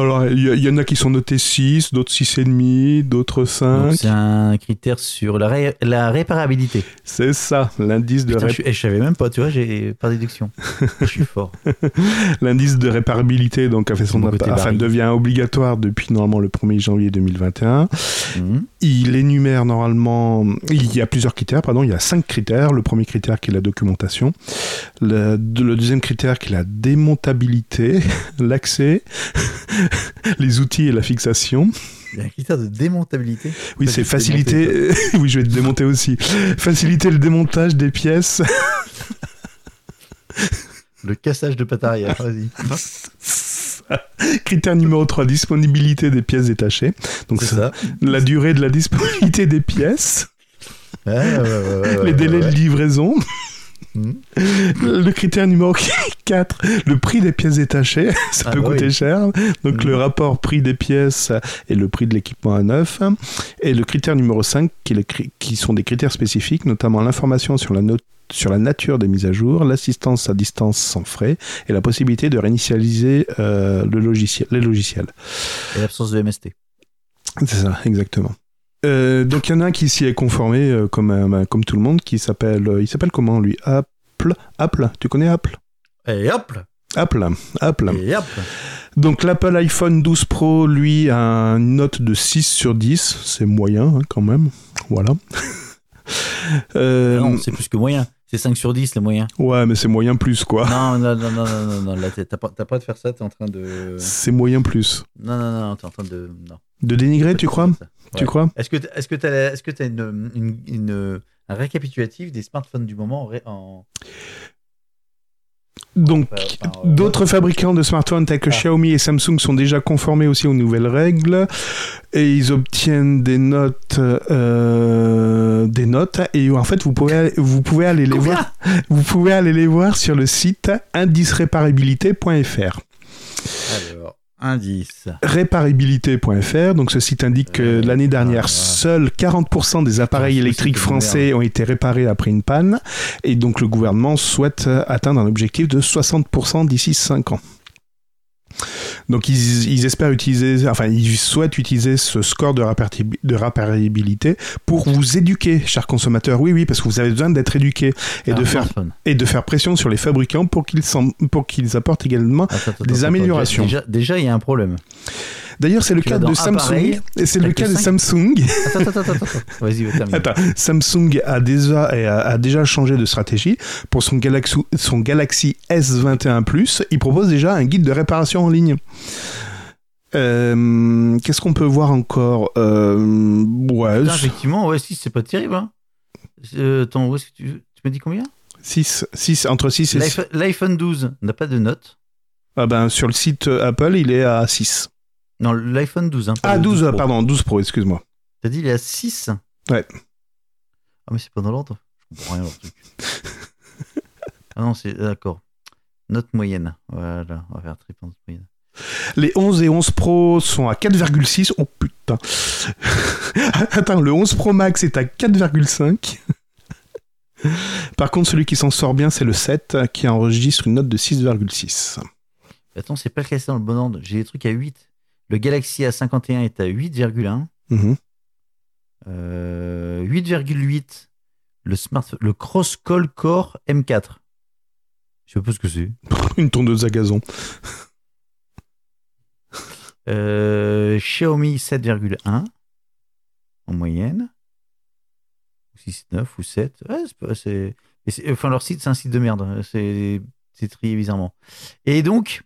Alors, il y, en a qui sont notés 6, d'autres 6,5, d'autres Donc 5. c'est un critère sur la, ré- la réparabilité. C'est ça, l'indice de, Putain, ré- je, eh, je savais même pas, tu vois, j'ai par déduction. *laughs* je suis fort. l'indice de réparabilité donc, a fait son appart- enfin, devient obligatoire depuis normalement le 1er janvier 2021. Mhm. Il énumère normalement, il y a plusieurs critères, pardon, il y a cinq critères. Le premier critère qui est la documentation, le, le deuxième critère qui est la démontabilité, *laughs* l'accès, *laughs* les outils et la fixation. Il y a un critère de démontabilité. Oui, c'est faciliter. *laughs* oui, je vais te démonter aussi. Faciliter le démontage des pièces. *laughs* Le cassage de pâte arrière, vas-y. Critère numéro 3, disponibilité des pièces détachées. Donc C'est ça, ça. la durée de la disponibilité des pièces, Ouais, ouais, ouais, ouais, les délais de livraison. Le critère numéro *laughs* 4, le prix des pièces détachées, *laughs* ça Ah peut bah coûter cher. Donc le rapport prix des pièces et le prix de l'équipement à neuf. Et le critère numéro 5, qui, le sont des critères spécifiques, notamment l'information sur la, note- sur la nature des mises à jour, l'assistance à distance sans frais et la possibilité de réinitialiser euh, le logiciel, les logiciels. Et l'absence de MST. C'est ça, exactement. Euh, donc il y en a un qui s'y est conformé euh, comme, euh, comme tout le monde, qui s'appelle, euh, il s'appelle comment lui? Apple, Apple, tu connais Apple? Et hop Apple, Apple. Et hop Donc l'Apple iPhone 12 Pro, lui, a une note de 6 sur 10, c'est moyen hein, quand même, voilà. *laughs* Euh, Non, c'est plus que moyen. C'est 5 sur 10 le moyen. ouais, mais c'est moyen plus quoi. Non, non, non, non, non, non, non. Là, t'as pas, t'as pas de faire ça, t'es en train de. C'est moyen plus. Non, non, non, t'es en train de. Non. De dénigrer, tu crois? Tu crois? Est-ce que t'as- est-ce que tu as, est-ce que t'as une, une, une- un récapitulatif des smartphones du moment en- Donc, euh, d'autres fabricants de smartphones tels que Ah. Xiaomi et Samsung sont déjà conformés aussi aux nouvelles règles et ils obtiennent des notes, euh, des notes et en fait vous pouvez, vous pouvez aller les Combien voir, *laughs* vous pouvez aller les voir sur le site indiceréparabilité.fr. Alors, indice. Réparabilité.fr, donc ce site indique que Euh, l'année dernière, seuls 40% des appareils électriques français ont été réparés après une panne, et donc le gouvernement souhaite atteindre un objectif de 60% d'ici 5 ans. Donc ils, ils espèrent utiliser, enfin ils souhaitent utiliser ce score de, de pour vous éduquer, chers consommateurs. Oui, oui, parce que vous avez besoin d'être éduqué et Un de faire et de faire pression sur les fabricants pour qu'ils s'en- pour qu'ils apportent également Attends, attends, Des attends, améliorations. Déjà, déjà, il y a un problème. D'ailleurs, c'est le cas de Samsung. c'est le cas de Samsung. Attends, attends, attends. *laughs* Vas-y. Attends, Samsung a déjà, a, déjà changé de stratégie. Pour son Galaxy, son Galaxy S21 Plus, il propose déjà un guide de réparation en ligne. Euh, Qu'est-ce qu'on peut voir encore? Euh, Ouais, Putain, effectivement, ouais, si, c'est pas terrible. Hein. Euh, attends, où est-ce que tu, tu m'as dit combien? 6, 6, entre 6 et 6. L'iPhone- L'iPhone 12 n'a pas de note. Ah ben, sur le site euh, Apple, il est à 6. Non, l'iPhone 12. Hein, Ah, le 12, Pro. pardon, 12 Pro, excuse-moi. T'as dit il est à 6 Ouais. Ah, mais c'est pas dans l'ordre. Je comprends rien, leur truc. *laughs* ah non, c'est d'accord. Note moyenne. Voilà, on va faire triple note moyenne. Les 11 et 11 Pro sont à 4,6. Oh putain. *laughs* Attends, le 11 Pro Max est à 4,5. Par contre, celui qui s'en sort bien, c'est le 7 qui enregistre une note de 6,6. Attends, c'est pas classé dans le bon ordre. J'ai des trucs à 8. Le Galaxy A51 est à 8,1. Mhm. Euh, 8,8. Le, smart, le Cross Call Core M4. Je sais pas ce que c'est. *laughs* Une tondeuse à gazon. Euh, Xiaomi 7,1 en moyenne. 6, 9 ou 7. Ouais, c'est pas- c'est- et c'est- enfin, leur site, c'est un site de merde. C'est c'est trié bizarrement. Et donc,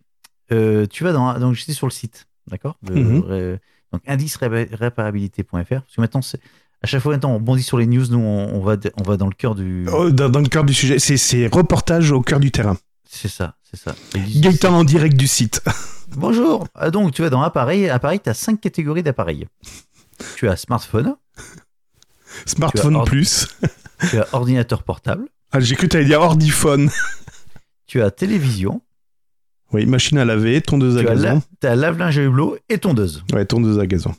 euh, tu vas dans. Donc, j'étais sur le site, d'accord Mhm. Donc, indice-réparabilité.fr. Parce que maintenant, c'est- à chaque fois, maintenant, on bondit sur les news. Nous, on, va, on va dans le cœur du. Oh, dans, dans le cœur du sujet, c'est- reportage au cœur du terrain. C'est ça, c'est ça. Gaëtan en direct du site. *laughs* Bonjour. Ah, Donc, tu vas dans appareil. Appareil, tu as cinq catégories d'appareils. Tu as smartphone, Smartphone Tu as- plus. tu as ordinateur portable, Ah, J'ai cru que tu allais dire ordiphone. tu as télévision, Oui, machine à laver, tondeuse à tu gazon. la, t'as lave-linge à hublot et tondeuse. Ouais, tondeuse à gazon.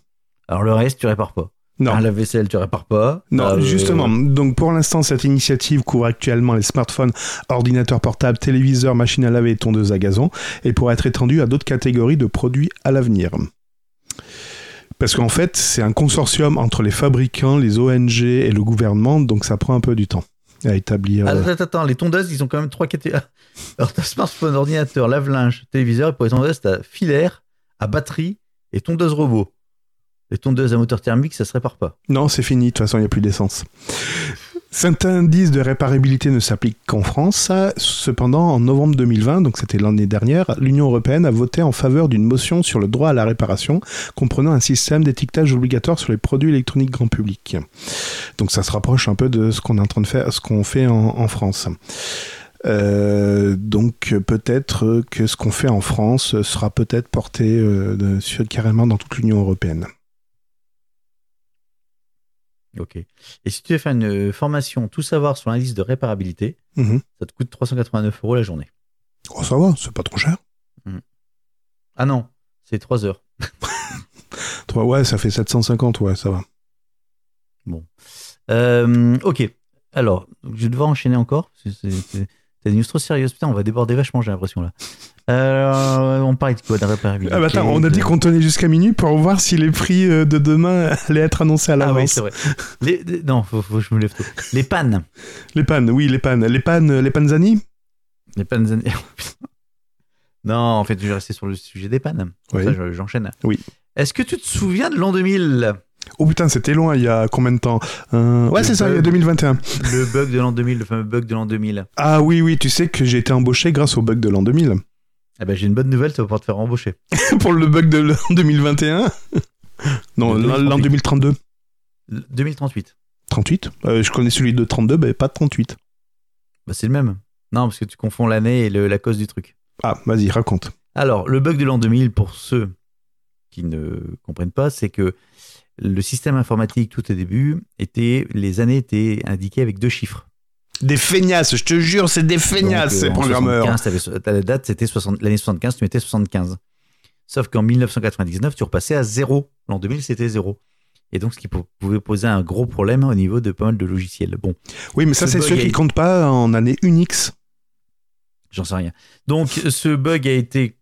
Alors, le reste, tu répares pas. Non. Un lave-vaisselle, tu répares pas. Non, Euh, justement. Donc pour l'instant, cette initiative couvre actuellement les smartphones, ordinateurs portables, téléviseurs, machines à laver et tondeuses à gazon, et pourra être étendue à d'autres catégories de produits à l'avenir. Parce qu'en fait, c'est un consortium entre les fabricants, les ONG et le gouvernement, donc ça prend un peu du temps à établir. Ah, euh, Attends, attends, attends, les tondeuses, ils ont quand même trois catégories. *laughs* Alors, t'as smartphone, ordinateur, lave-linge, téléviseur. Et pour les tondeuses, t'as filaire, à batterie et tondeuse robot. Les tondeuses à moteur thermique, ça se répare pas. Non, c'est fini, de toute façon, il n'y a plus d'essence. Cet indice de réparabilité ne s'applique qu'en France. Cependant, en novembre 2020, donc c'était l'année dernière, l'Union européenne a voté en faveur d'une motion sur le droit à la réparation, comprenant un système d'étiquetage obligatoire sur les produits électroniques grand public. Donc ça se rapproche un peu de ce qu'on est en train de faire, ce qu'on fait en, France. Euh, donc peut-être que ce qu'on fait en France sera peut-être porté euh, carrément dans toute l'Union européenne. Ok. Et si tu veux faire une euh, formation tout savoir sur l'indice de réparabilité, Mhm. ça te coûte 389 euros la journée. Oh, ça va, c'est pas trop cher. Ah non, c'est 3 heures. *laughs* Toi, ouais, ça fait 750, ouais, ça va. Euh, ok. Alors, je vais devoir enchaîner encore. C'est c'est- des news trop sérieuses. Putain, on va déborder vachement, j'ai l'impression là. Euh, on parlait de quoi réparabilité. Ah bah attends, on a dit qu'on tenait jusqu'à minuit pour voir si les prix euh, de demain *laughs* allaient être annoncés à Ah oui, l'avance. c'est vrai. Les, les- non, faut, faut que je me lève tôt. Les pannes. les pannes, oui, les pannes. Les pannes, les panzani? Les pannes. *laughs* non, en fait, je vais rester sur le sujet des pannes. Oui. ça, j'enchaîne. Oui. Est-ce que tu te souviens de l'an 2000 Oh putain, c'était loin, il y a combien de temps Euh, Ouais, c'est ça, il y a bug. 2021. Le bug de l'an 2000, le fameux bug de l'an 2000. Ah oui, oui, tu sais que j'ai été embauché grâce au bug de l'an 2000. Ah ben, j'ai une bonne nouvelle, tu vas pouvoir te faire embaucher. *laughs* pour le bug de l'an 2021 *laughs* Non, l'an l'an 2032. Le 2038. 38 Euh, Je connais celui de 32, mais pas de 38. Bah, c'est le même. Non, parce que tu confonds l'année et le- la cause du truc. Ah, vas-y, raconte. Alors, le bug de l'an 2000, pour ceux qui ne comprennent pas, c'est que le système informatique, tout au début, était, les années étaient indiquées avec deux chiffres. Des feignasses, je te jure, c'est des feignasses, Donc, ces programmeurs. 75, t'avais so- t'as la date, c'était 60 l'année 75, tu mettais 75. Sauf qu'en 1999, tu repassais à zéro. L'an 2000, c'était zéro. Et donc, ce qui pou- pouvait poser un gros problème au niveau de pas mal de logiciels. Bon, Oui, mais ça, Ce c'est bug ceux qui comptent pas en année Unix. j'en sais rien. Donc, ce bug a été.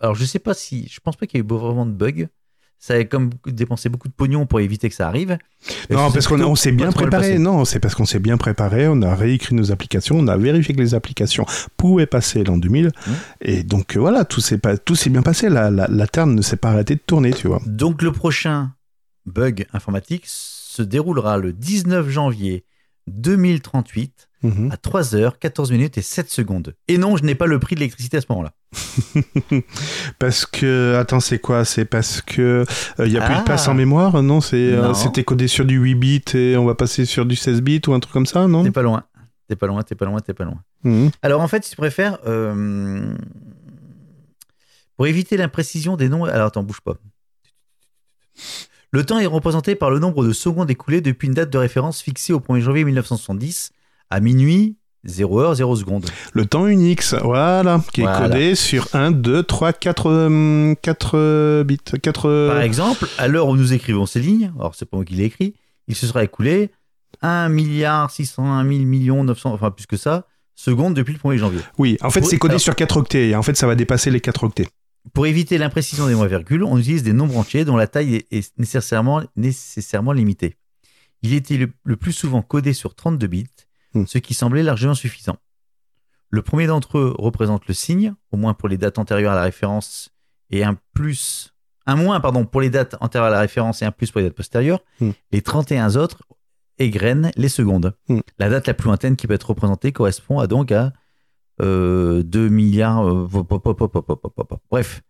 Alors, je sais pas si. Je pense pas qu'il y ait eu vraiment de bug. Ça a comme dépensé beaucoup de pognon pour éviter que ça arrive. Non, parce qu'on on s'est bien préparé. Non, c'est parce qu'on s'est bien préparé. On a réécrit nos applications. On a vérifié que les applications pouvaient passer l'an 2000. Mmh. Et donc, euh, voilà, tout s'est pas, tout s'est bien passé. La, la, la Terre ne s'est pas arrêtée de tourner, tu vois. Donc, le prochain bug informatique se déroulera le 19 janvier 2038 Mhm. à 3h, 14 minutes et 7 secondes. Et non, je n'ai pas le prix de l'électricité à ce moment-là. *laughs* Parce que, attends, c'est quoi? C'est parce que il y a plus Ah. de place en mémoire? Non, c'est euh, c'était codé sur du 8 bits et on va passer sur du 16 bits ou un truc comme ça, non? T'es pas loin. T'es pas loin, t'es pas loin, t'es pas loin. Mhm. Alors en fait, si tu préfères, euh, pour éviter l'imprécision des noms. Alors attends, bouge pas. Le temps est représenté par le nombre de secondes écoulées depuis une date de référence fixée au 1er janvier 1970 à minuit 0 heure 0 secondes. Le temps Unix, voilà, qui est codé sur 1, 2, 3, 4, 4 bits. 4, Par exemple, à l'heure où nous écrivons ces lignes, alors c'est pas moi qui l'ai écrit, il se sera écoulé 1 milliard 601 000 millions 900, enfin plus que ça, secondes depuis le 1er janvier. Oui, en fait, c'est codé alors- sur 4 octets. Et en fait, ça va dépasser les 4 octets. Pour éviter l'imprécision des mots-virgules, on utilise des nombres entiers dont la taille est- est nécessairement, nécessairement limitée. Il était le, le plus souvent codé sur 32 bits, ce qui semblait largement suffisant. Le premier d'entre eux représente le signe, au moins pour les dates antérieures à la référence, et un plus, un moins, pardon, pour les dates antérieures à la référence et un plus pour les dates postérieures. Les 31 autres égrènent les secondes. La date la plus lointaine qui peut être représentée correspond donc à euh, 2 milliards. Bref.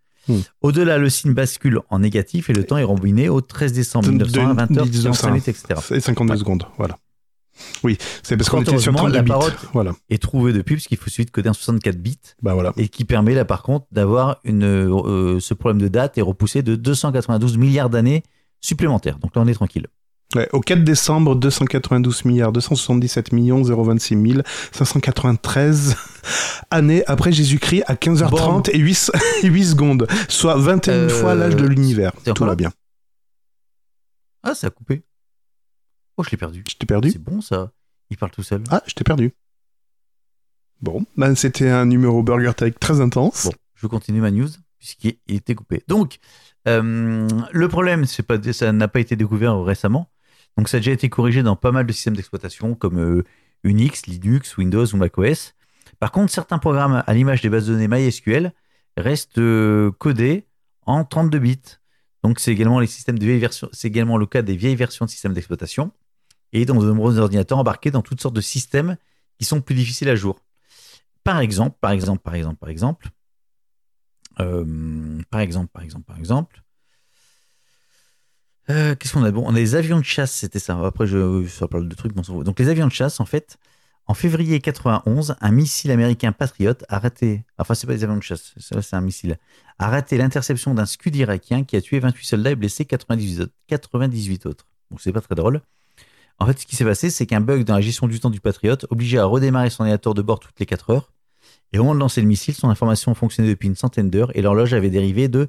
Au-delà, le signe bascule en négatif et le temps est au 13 décembre 1920, 20h, etc. Et 52 secondes, voilà. Oui, c'est parce qu'on était sur heureusement, 32 la bits. Voilà, Et trouvé depuis, parce qu'il faut suite coder en 64 bits, bah voilà. et qui permet là par contre d'avoir une, euh, ce problème de date est repoussé de 292 milliards d'années supplémentaires. Donc là, on est tranquille. Ouais, au 4 décembre, 292 milliards 277 millions 026 593 *laughs* années après Jésus-Christ à 15h30 et 8, 8 *laughs* secondes, soit 21 Euh, fois l'âge de l'univers. Tout va bien. Ah, ça a coupé. Oh, je l'ai perdu. Je t'ai perdu C'est bon ça. Il parle tout seul. Ah, je t'ai perdu. Bon, ben c'était un numéro Burger Tech très intense. Bon, je continue ma news puisqu'il il était coupé. Donc, euh, le problème, c'est pas, ça n'a pas été découvert récemment. Donc, ça a déjà été corrigé dans pas mal de systèmes d'exploitation comme euh, Unix, Linux, Windows ou macOS. Par contre, certains programmes, à l'image des bases de données MySQL, restent euh, codés en 32 bits. Donc, c'est également les systèmes de vieilles versions. C'est également le cas des vieilles versions de systèmes d'exploitation et dans de nombreux ordinateurs embarqués dans toutes sortes de systèmes qui sont plus difficiles à jour. Par exemple, par exemple, par exemple, par exemple, euh, par exemple, par exemple, par exemple. Euh, Qu'est-ce qu'on a? Bon, on a les avions de chasse, c'était ça. Après, je, ça parle de trucs. Bon, fout. Donc, les avions de chasse, en fait, En février 91, un missile américain Patriot a raté, enfin c'est pas des avions de chasse, ça c'est un missile, a raté l'interception d'un scud irakien qui a tué 28 soldats et blessé 98 autres. 98 autres. Donc c'est pas très drôle. En fait, ce qui s'est passé, c'est qu'un bug dans la gestion du temps du Patriot obligeait à redémarrer son ordinateur de bord toutes les 4 heures. Et au moment de lancer le missile, son information fonctionnait depuis une centaine d'heures et l'horloge avait dérivé de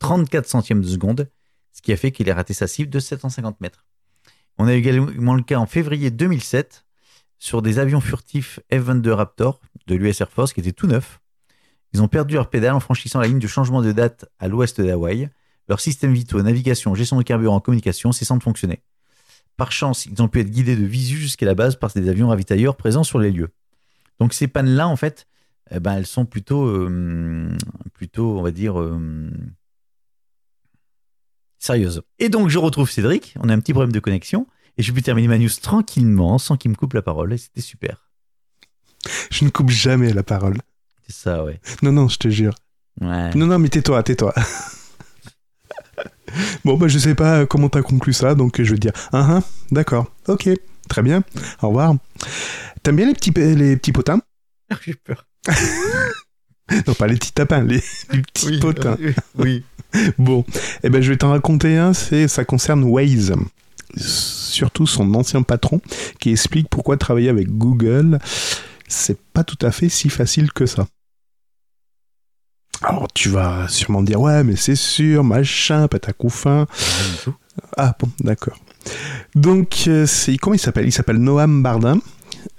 34 centièmes de seconde, ce qui a fait qu'il ait raté sa cible de 750 mètres. On a eu également le cas en février 2007 sur des avions furtifs F-22 Raptor de l'US Air Force qui étaient tout neufs. Ils ont perdu leur pédale en franchissant la ligne de changement de date à l'ouest d'Hawaï. Leur système vitaux, navigation, gestion de carburant, communication cessant de fonctionner. Par chance, ils ont pu être guidés de visu jusqu'à la base par des avions ravitailleurs présents sur les lieux. Donc ces pannes-là, en fait, eh ben, elles sont plutôt, euh, plutôt, on va dire, euh, sérieuses. Et donc je retrouve Cédric, on a un petit problème de connexion, et je pu terminer ma news tranquillement, sans qu'il me coupe la parole, et c'était super. Je ne coupe jamais la parole. C'est ça, ouais. Non, non, je te jure. Ouais. Non, non, mais tais-toi, tais-toi. *laughs* *laughs* bon, bah, je sais pas comment t'as conclu ça, donc je vais te dire, ah, ah, d'accord, ok, très bien, au revoir. T'aimes bien les petits, les petits potins? *laughs* J'ai peur. *laughs* Non, pas les petits tapins, les, les petits Oui, potins. euh, oui. Bon, eh ben, je vais t'en raconter un, c'est, ça concerne Waze. Surtout son ancien patron, qui explique pourquoi travailler avec Google, c'est pas tout à fait si facile que ça. Alors, tu vas sûrement dire, ouais, mais c'est sûr, machin, tout. Ah bon, d'accord. Donc, euh, c'est, comment il s'appelle? Il s'appelle Noam Bardin.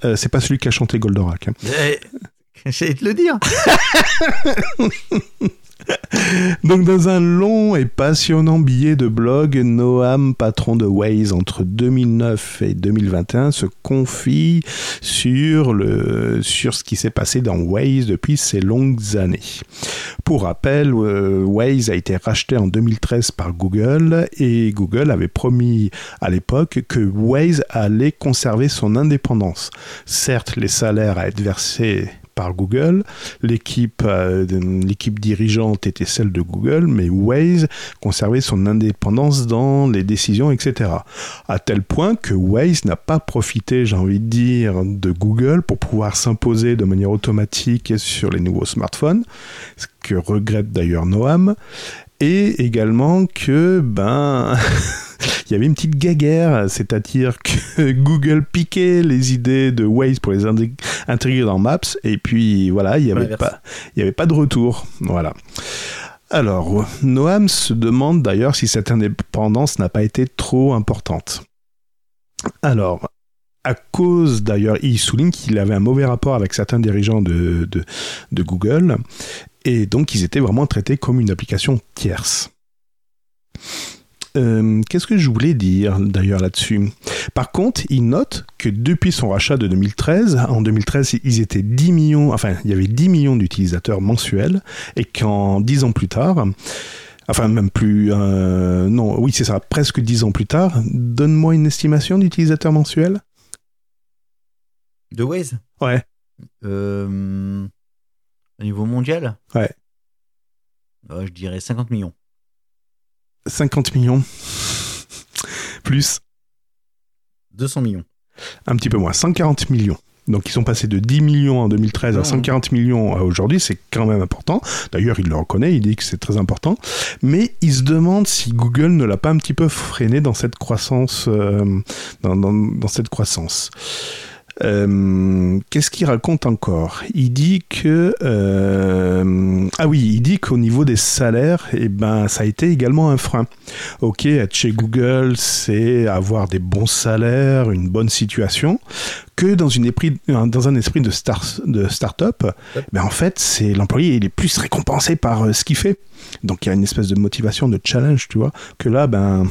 Euh, c'est pas celui qui a chanté Goldorak. hein. Eh, *laughs* J'allais te le dire. *laughs* *laughs* Donc, dans un long et passionnant billet de blog, Noam, patron de Waze entre 2009 et 2021, se confie sur, le, sur ce qui s'est passé dans Waze depuis ces longues années. Pour rappel, euh, Waze a été racheté en 2013 par Google et Google avait promis à l'époque que Waze allait conserver son indépendance. Certes, les salaires à être versés par Google, l'équipe euh, l'équipe dirigeante était celle de Google, mais Waze conservait son indépendance dans les décisions, etc. À tel point que Waze n'a pas profité, j'ai envie de dire, de Google pour pouvoir s'imposer de manière automatique sur les nouveaux smartphones, ce que regrette d'ailleurs Noam, et également que, ben, *laughs* il y avait une petite guéguerre, c'est-à-dire que *laughs* Google piquait les idées de Waze pour les intégrer dans Maps, et puis voilà, il n'y avait, pas, il y avait pas de retour. Voilà. Alors, Noam se demande d'ailleurs si cette indépendance n'a pas été trop importante. Alors, à cause d'ailleurs, il souligne qu'il avait un mauvais rapport avec certains dirigeants de, de, de Google, et donc ils étaient vraiment traités comme une application tierce. Euh, Qu'est-ce que je voulais dire d'ailleurs là-dessus? Par contre, il note que depuis son rachat de 2013, en 2013, ils étaient 10 millions, enfin, il y avait 10 millions d'utilisateurs mensuels, et qu'en 10 ans plus tard, enfin, même plus, euh, non, oui, c'est ça, presque 10 ans plus tard, donne-moi une estimation d'utilisateurs mensuels? De Waze? Ouais. Euh, Au niveau mondial? Ouais. Je dirais 50 millions. 50 millions. Plus, 200 millions. un petit peu moins, 140 millions. Donc ils sont passés de 10 millions en 2013 à Non. 140 millions à aujourd'hui, c'est quand même important. D'ailleurs, il le reconnaît, il dit que c'est très important. Mais il se demande si Google ne l'a pas un petit peu freiné dans cette croissance. euh, dans, dans- dans cette croissance. Euh, Qu'est-ce qu'il raconte encore? Il dit que euh, ah oui, il dit qu'au niveau des salaires, eh ben ça a été également un frein. Ok, être chez Google, c'est avoir des bons salaires, une bonne situation. Que dans, une esprit, dans un esprit de, star, de start-up, ben en fait, c'est l'employé, il est plus récompensé par euh, ce qu'il fait. Donc il y a une espèce de motivation, de challenge, tu vois. Que là, ben,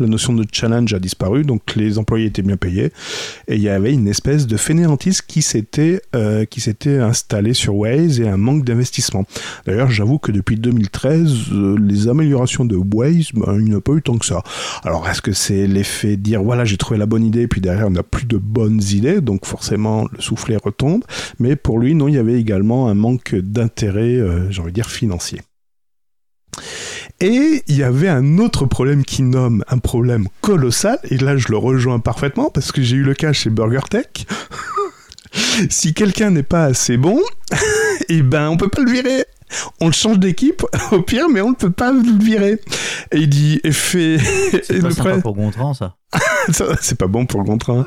la notion de challenge a disparu, donc les employés étaient bien payés. Et il y avait une espèce de fainéantise qui s'était euh, qui s'était sur Waze et un manque d'investissement. D'ailleurs, j'avoue que depuis 2013, euh, les améliorations de Waze, ben, il n'y a pas eu tant que ça. Alors, est-ce que c'est l'effet de dire voilà, j'ai trouvé la bonne idée, puis derrière, on n'a plus de bonnes idées, donc forcément, le soufflet retombe. Mais pour lui, non, il y avait également un manque d'intérêt, euh, j'ai envie de dire, financier. Et il y avait un autre problème qui nomme un problème colossal, et là je le rejoins parfaitement parce que j'ai eu le cas chez BurgerTech. *laughs* si quelqu'un n'est pas assez bon, *laughs* et ben on peut pas le virer. On le change d'équipe, *laughs* au pire, mais on ne peut pas le virer. Et il dit, et fait... C'est pas sympa pour Gontran, ça. C'est pas bon pour Gontran.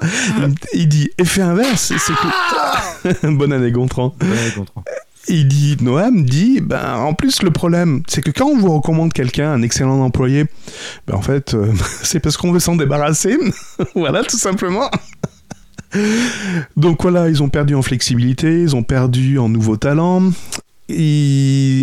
Il dit, effet inverse, c'est que... Bonne année Gontran. Ouais, Gontran. Dit, Noam dit, ben, en plus, le problème, c'est que quand on vous recommande quelqu'un, un excellent employé, ben, en fait, euh, *laughs* c'est parce qu'on veut s'en débarrasser. *laughs* voilà, tout simplement. Donc voilà, ils ont perdu en flexibilité, ils ont perdu en nouveaux talents. Et,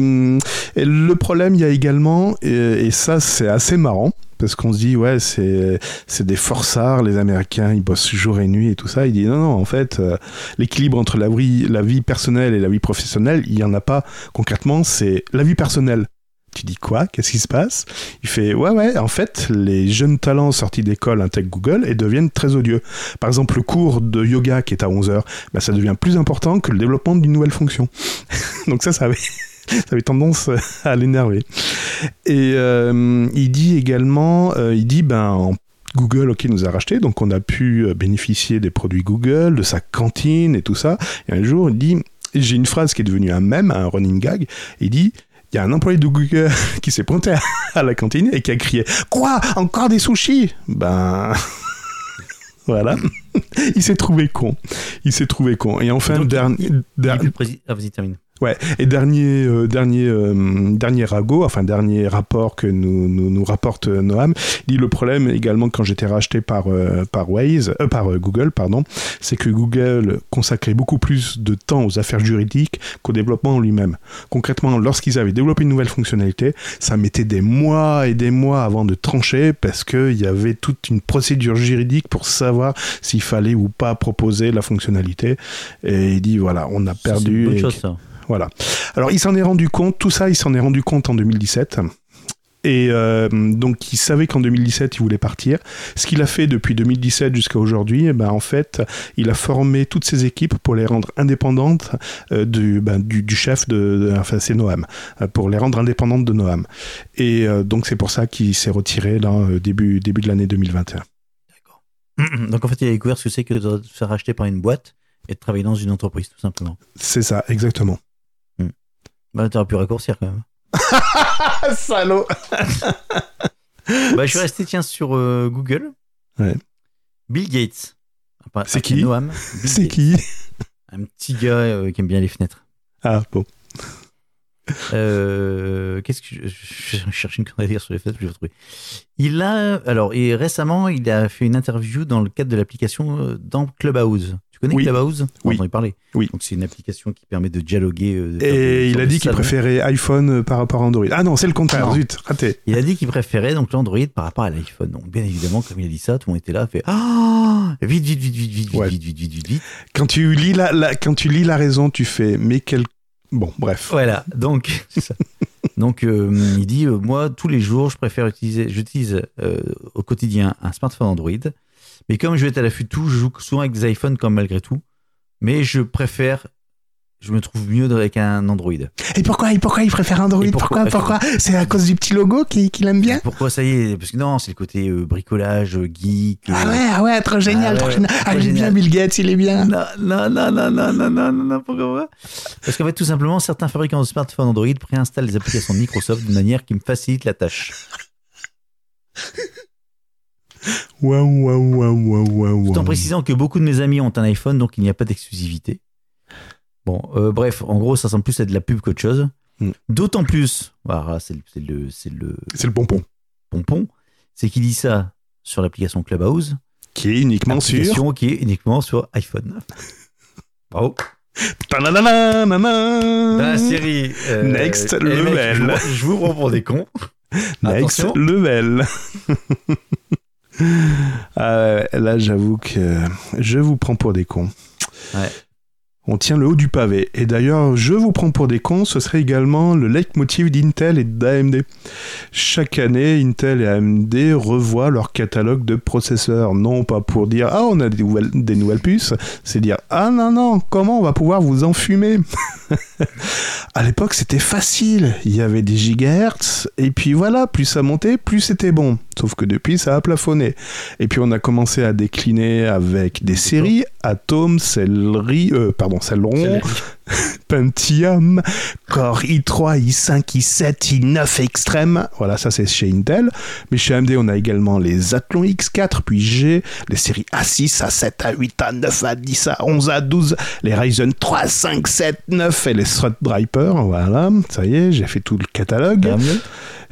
le problème, il y a également, et ça, c'est assez marrant. Parce qu'on se dit, ouais, c'est, c'est des forçards, les Américains, ils bossent jour et nuit et tout ça. Il dit, non, non, en fait, euh, l'équilibre entre la vie, la vie personnelle et la vie professionnelle, il n'y en a pas. Concrètement, c'est la vie personnelle. Tu dis quoi? Qu'est-ce qui se passe? Il fait ouais ouais. En fait, les jeunes talents sortis d'école intègrent Google et deviennent très odieux. Par exemple, le cours de yoga qui est à 11 heures, ben, ça devient plus important que le développement d'une nouvelle fonction. *laughs* Donc ça, ça avait, *laughs* ça avait tendance à l'énerver. Et euh, il dit également, euh, il dit ben en Google, ok, nous a racheté, donc on a pu euh, bénéficier des produits Google, de sa cantine et tout ça. Et un jour, il dit, j'ai une phrase qui est devenue un mème, un running gag. Il dit, il y a un employé de Google *laughs* qui s'est pointé à- la cantine et qui a crié Quoi? Encore des sushis? Ben. *laughs* voilà. il s'est trouvé con. Il s'est trouvé con. Et enfin, dernier. Der-. Ah, vas-y, termine. Ouais, et dernier, euh, dernier, euh, dernier ragot, enfin dernier rapport que nous, nous, nous rapporte euh, Noam, il dit le problème également quand j'étais racheté par, euh, par Waze, euh, par euh, Google, pardon, c'est que Google consacrait beaucoup plus de temps aux affaires juridiques qu'au développement en lui-même. Concrètement, lorsqu'ils avaient développé une nouvelle fonctionnalité, ça mettait des mois et des mois avant de trancher parce qu'il y avait toute une procédure juridique pour savoir s'il fallait ou pas proposer la fonctionnalité. Et il dit voilà, on a Ça, C'est perdu. une bonne chose, ça. Voilà. Alors, il s'en est rendu compte, tout ça, il s'en est rendu compte en 2017. Et euh, donc, il savait qu'en 2017, il voulait partir. Ce qu'il a fait depuis 2017 jusqu'à aujourd'hui, eh ben, en fait, il a formé toutes ses équipes pour les rendre indépendantes euh, du, ben, du, du chef de, de- Enfin, c'est Noam. euh, pour les rendre indépendantes de Noam. Et euh, donc, c'est pour ça qu'il s'est retiré là, début, début de l'année 2021. *clears throat* Donc en fait, il a découvert ce que c'est que de se faire racheter par une boîte et de travailler dans une entreprise, tout simplement. C'est ça, exactement. Bah, t'aurais pu raccourcir quand même. *laughs* Salaud *laughs* bah, je suis resté, tiens, sur euh, Google. Ouais. Bill Gates. C'est qui? Noam. Bill *laughs* C'est Gates. qui? Un petit gars euh, qui aime bien les fenêtres. Ah, bon. Euh, Qu'est-ce que je, je, je cherche une connerie à dire sur les fenêtres, je vais retrouver. Il a, alors, et récemment, il a fait une interview dans le cadre de l'application euh, dans Clubhouse. Tu connais Oui. Clubhouse? Oui. On en a parlé. Oui. Donc c'est une application qui permet de dialoguer. euh, de Et il a dit qu'il préférait iPhone euh, par rapport à Android. Ah non, c'est le contraire, Non. zut, raté. Il a dit qu'il préférait donc l'Android par rapport à l'iPhone. Donc bien évidemment, comme il a dit ça, tout le monde était là, fait ah vite, vite, vite, vite, vite, Ouais. vite, vite, vite, vite, vite. Quand tu lis la, la- quand tu lis la raison, tu fais mais quel bon bref. Voilà. Donc *laughs* ça. Donc euh, il dit euh, moi tous les jours, je préfère utiliser, j'utilise euh, au quotidien un smartphone Android, mais comme je vais être à l'affût de tout, je joue souvent avec des iPhones comme malgré tout. Mais je préfère je me trouve mieux avec un Android. Et pourquoi, pourquoi il préfère Android? Pourquoi, pourquoi, C'est à cause du petit logo qu'il aime bien? Pourquoi ça y est? Parce que non, c'est le côté euh, bricolage, euh, geek. Ah euh, ouais, ah ouais, trop génial, ah ouais, génial. Ah, il est bien Bill Gates, il est bien. Non, non, non, non, non, non, non, non, pourquoi Parce qu'en fait, tout simplement, certains fabricants de smartphones Android préinstallent les applications de Microsoft d'une manière qui me facilite la tâche. Waouh waouh waouh waouh waouh. Tout en précisant que beaucoup de mes amis ont un iPhone, donc il n'y a pas d'exclusivité. Bon, euh, bref, en gros, ça semble plus être de la pub qu'autre chose. Mm. D'autant plus, voilà, c'est le, c'est le, c'est le C'est le pompon pompon, c'est qu'il dit ça sur l'application Clubhouse, qui est uniquement sur. qui est uniquement sur iPhone. *laughs* Bravo. La série euh, Next eh, mec, level. je, vous- je vous prends pour des cons. *laughs* Next Attention. level. *laughs* Ouais, là, j'avoue que je vous prends pour des cons. On tient le haut du pavé. Et d'ailleurs, je vous prends pour des cons, ce serait également le leitmotiv d'Intel et d'AMD. Chaque année, Intel et AMD revoient leur catalogue de processeurs. Non pas pour dire Ah, on a des nouvelles, des nouvelles puces, c'est dire Ah non, non, comment on va pouvoir vous enfumer? *laughs* À l'époque, c'était facile. Il y avait des gigahertz, et puis voilà, plus ça montait, plus c'était bon. Sauf que depuis, ça a plafonné. Et puis on a commencé à décliner avec des séries Atom, Celery, euh, pardon, Celeron, *laughs* Pentium, Core i3, i5, i7, i9 Extreme. Voilà, ça c'est chez Intel. Mais chez AMD, on a également les Athlon X4, puis G, les séries A6, A7, A8, A9, A10, A11, A12, les Ryzen 3, 5, 7, 9 et les Threadripper. Voilà, ça y est, j'ai fait tout le catalogue.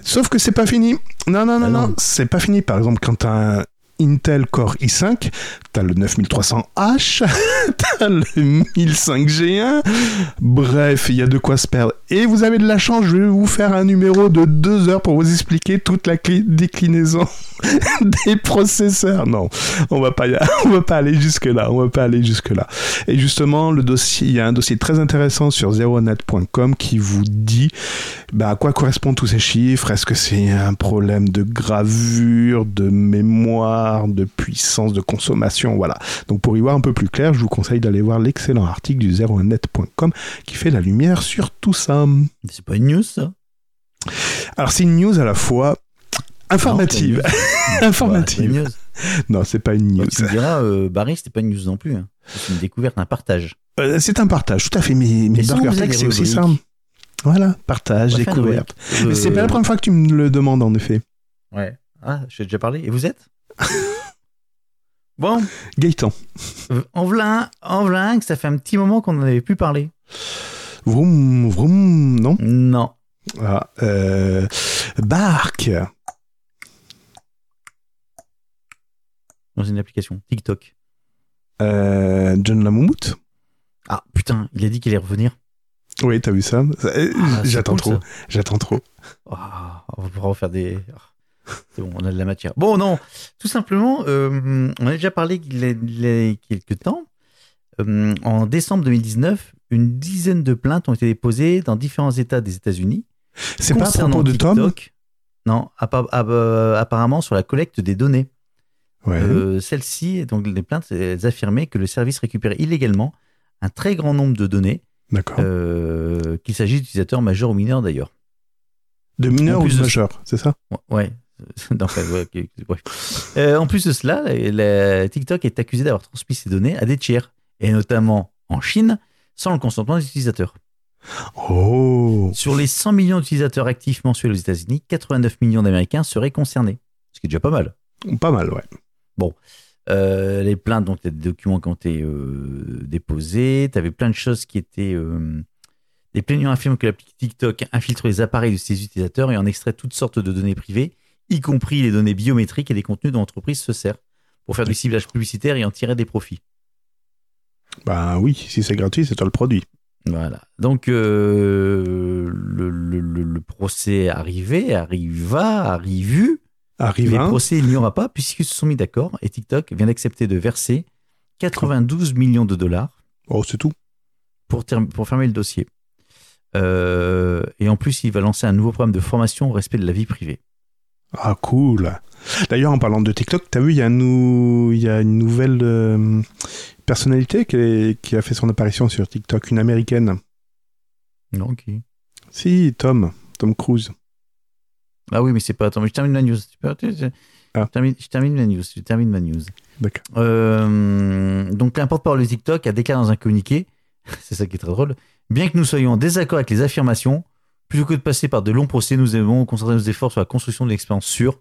Sauf que c'est pas fini. Non, non, non, Ah non, non. c'est pas fini. Par exemple, quand un Intel Core i5, t'as le 9300H, *laughs* t'as le 1005G1. Bref, il y a de quoi se perdre. Et vous avez de la chance, je vais vous faire un numéro de deux heures pour vous expliquer toute la déclinaison *laughs* des processeurs. Non, on va pas, *laughs* on va pas aller jusque là. On va pas aller jusque là. Et justement, le dossier, il y a un dossier très intéressant sur zeronet.com qui vous dit bah, à quoi correspondent tous ces chiffres? Est-ce que c'est un problème de gravure, de mémoire, de puissance, de consommation Voilà. Donc pour y voir un peu plus clair, je vous conseille d'aller voir l'excellent article du zeronet.com qui fait la lumière sur tout ça. C'est pas une news, ça? Alors c'est une news à la fois informative. Non, *laughs* informative. Non, c'est pas une news. Tu me diras, euh, Barry, c'était pas une news non plus. hein. C'est une découverte, un partage. Euh, c'est un partage, tout à fait. Mais, mais Burger c'est aussi ça. Voilà, partage, découverte. Mais c'est pas la Euh, première fois que tu me le demandes, en effet. Ouais. Ah, j'ai déjà parlé. Et vous êtes? *laughs* Bon, Gaëtan. en v'là en v'là ça fait un petit moment qu'on n'en avait plus parlé. Vroom, vroom, non? Non. Ah, euh, Bark. Dans une application. TikTok. Euh, John Lamoumout. Ah, putain, il a dit qu'il allait revenir. Oui, t'as vu ça? Euh, Ah, J'attends cool, trop. J'attends trop. Ah, on va pouvoir refaire des. C'est bon, on a de la matière. Bon, non, tout simplement, euh, on a déjà parlé il y a, il y a quelques temps. Euh, en décembre 2019, une dizaine de plaintes ont été déposées dans différents États des États-Unis. C'est pas à propos de Tom. Non, euh, apparemment sur la collecte des données. Ouais. Euh, Celles-ci, donc les plaintes, elles affirmaient que le service récupérait illégalement un très grand nombre de données, D'accord. qu'il s'agisse d'utilisateurs majeurs ou mineurs d'ailleurs. de mineur en ou de de- majeur, c'est ça? Ouais. *laughs* Non, enfin, ouais, ok, bref. Euh, en plus de cela, la- la- TikTok est accusé d'avoir transmis ces données à des tiers, et notamment en Chine, sans le consentement des utilisateurs. Oh Sur les 100 millions d'utilisateurs actifs mensuels aux États-Unis, 89 millions d'Américains seraient concernés, ce qui est déjà pas mal. Pas mal, ouais. Euh, les plaintes, donc, des documents qui ont été euh, déposés. Tu avais plein de choses qui étaient. euh, les plaignants affirment que l'appli TikTok infiltre les appareils de ses utilisateurs et en extrait toutes sortes de données privées, y compris les données biométriques et les contenus dont l'entreprise se sert, pour faire du ciblage publicitaire et en tirer des profits. Bah oui, si c'est gratuit, c'est toi le produit. Voilà. Donc, euh, le, le- le- le procès est arrivé, arriva, arrivu. Arrive Les un. procès, il n'y aura pas, puisqu'ils se sont mis d'accord et TikTok vient d'accepter de verser 92 millions de dollars Oh, c'est tout. pour fermer le dossier. Euh, et en plus, il va lancer un nouveau programme de formation au respect de la vie privée. Ah, cool. D'ailleurs, en parlant de TikTok, t'as vu, il y, a nou- il y a une nouvelle euh, personnalité qui, est- qui a fait son apparition sur TikTok, une américaine. Non, ok. Si, Tom. Tom Cruise. Ah oui, mais c'est pas. Attends, mais je termine ma news. Ah. Je, termine, je termine ma news. Je termine ma news. D'accord. Euh, donc, un porte-parole de TikTok a déclaré dans un communiqué, *laughs* c'est ça qui est très drôle, bien que nous soyons en désaccord avec les affirmations, plutôt que de passer par de longs procès, nous aimons concentrer nos efforts sur la construction de l'expérience sûre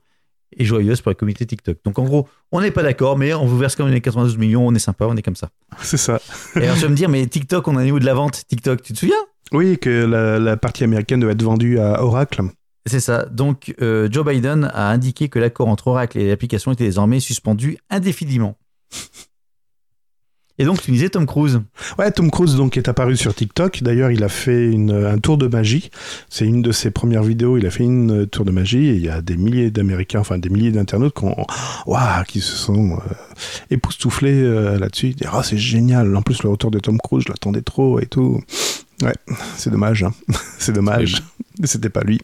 et joyeuse pour la communauté TikTok. Donc, en gros, on n'est pas d'accord, mais on vous verse quand même les 92 millions, on est sympa, on est comme ça. *laughs* C'est ça. Et alors, tu vas me dire, mais TikTok, on a niveau de la vente? TikTok, tu te souviens? Oui, que la, la partie américaine doit être vendue à Oracle. C'est ça. Donc, euh, Joe Biden a indiqué que l'accord entre Oracle et l'application était désormais suspendu indéfiniment. Et donc, tu disais Tom Cruise. Ouais, Tom Cruise donc est apparu sur TikTok. D'ailleurs, il a fait une- un tour de magie. C'est une de ses premières vidéos. Il a fait une euh, tour de magie et il y a des milliers d'Américains, enfin des milliers d'internautes qui, ont- Ouah, qui se sont euh, époustouflés euh, là-dessus. Ah, c'est génial. En plus, le retour de Tom Cruise, je l'attendais trop et tout. Ouais, c'est dommage. hein. *laughs* c'est dommage. C'était pas lui.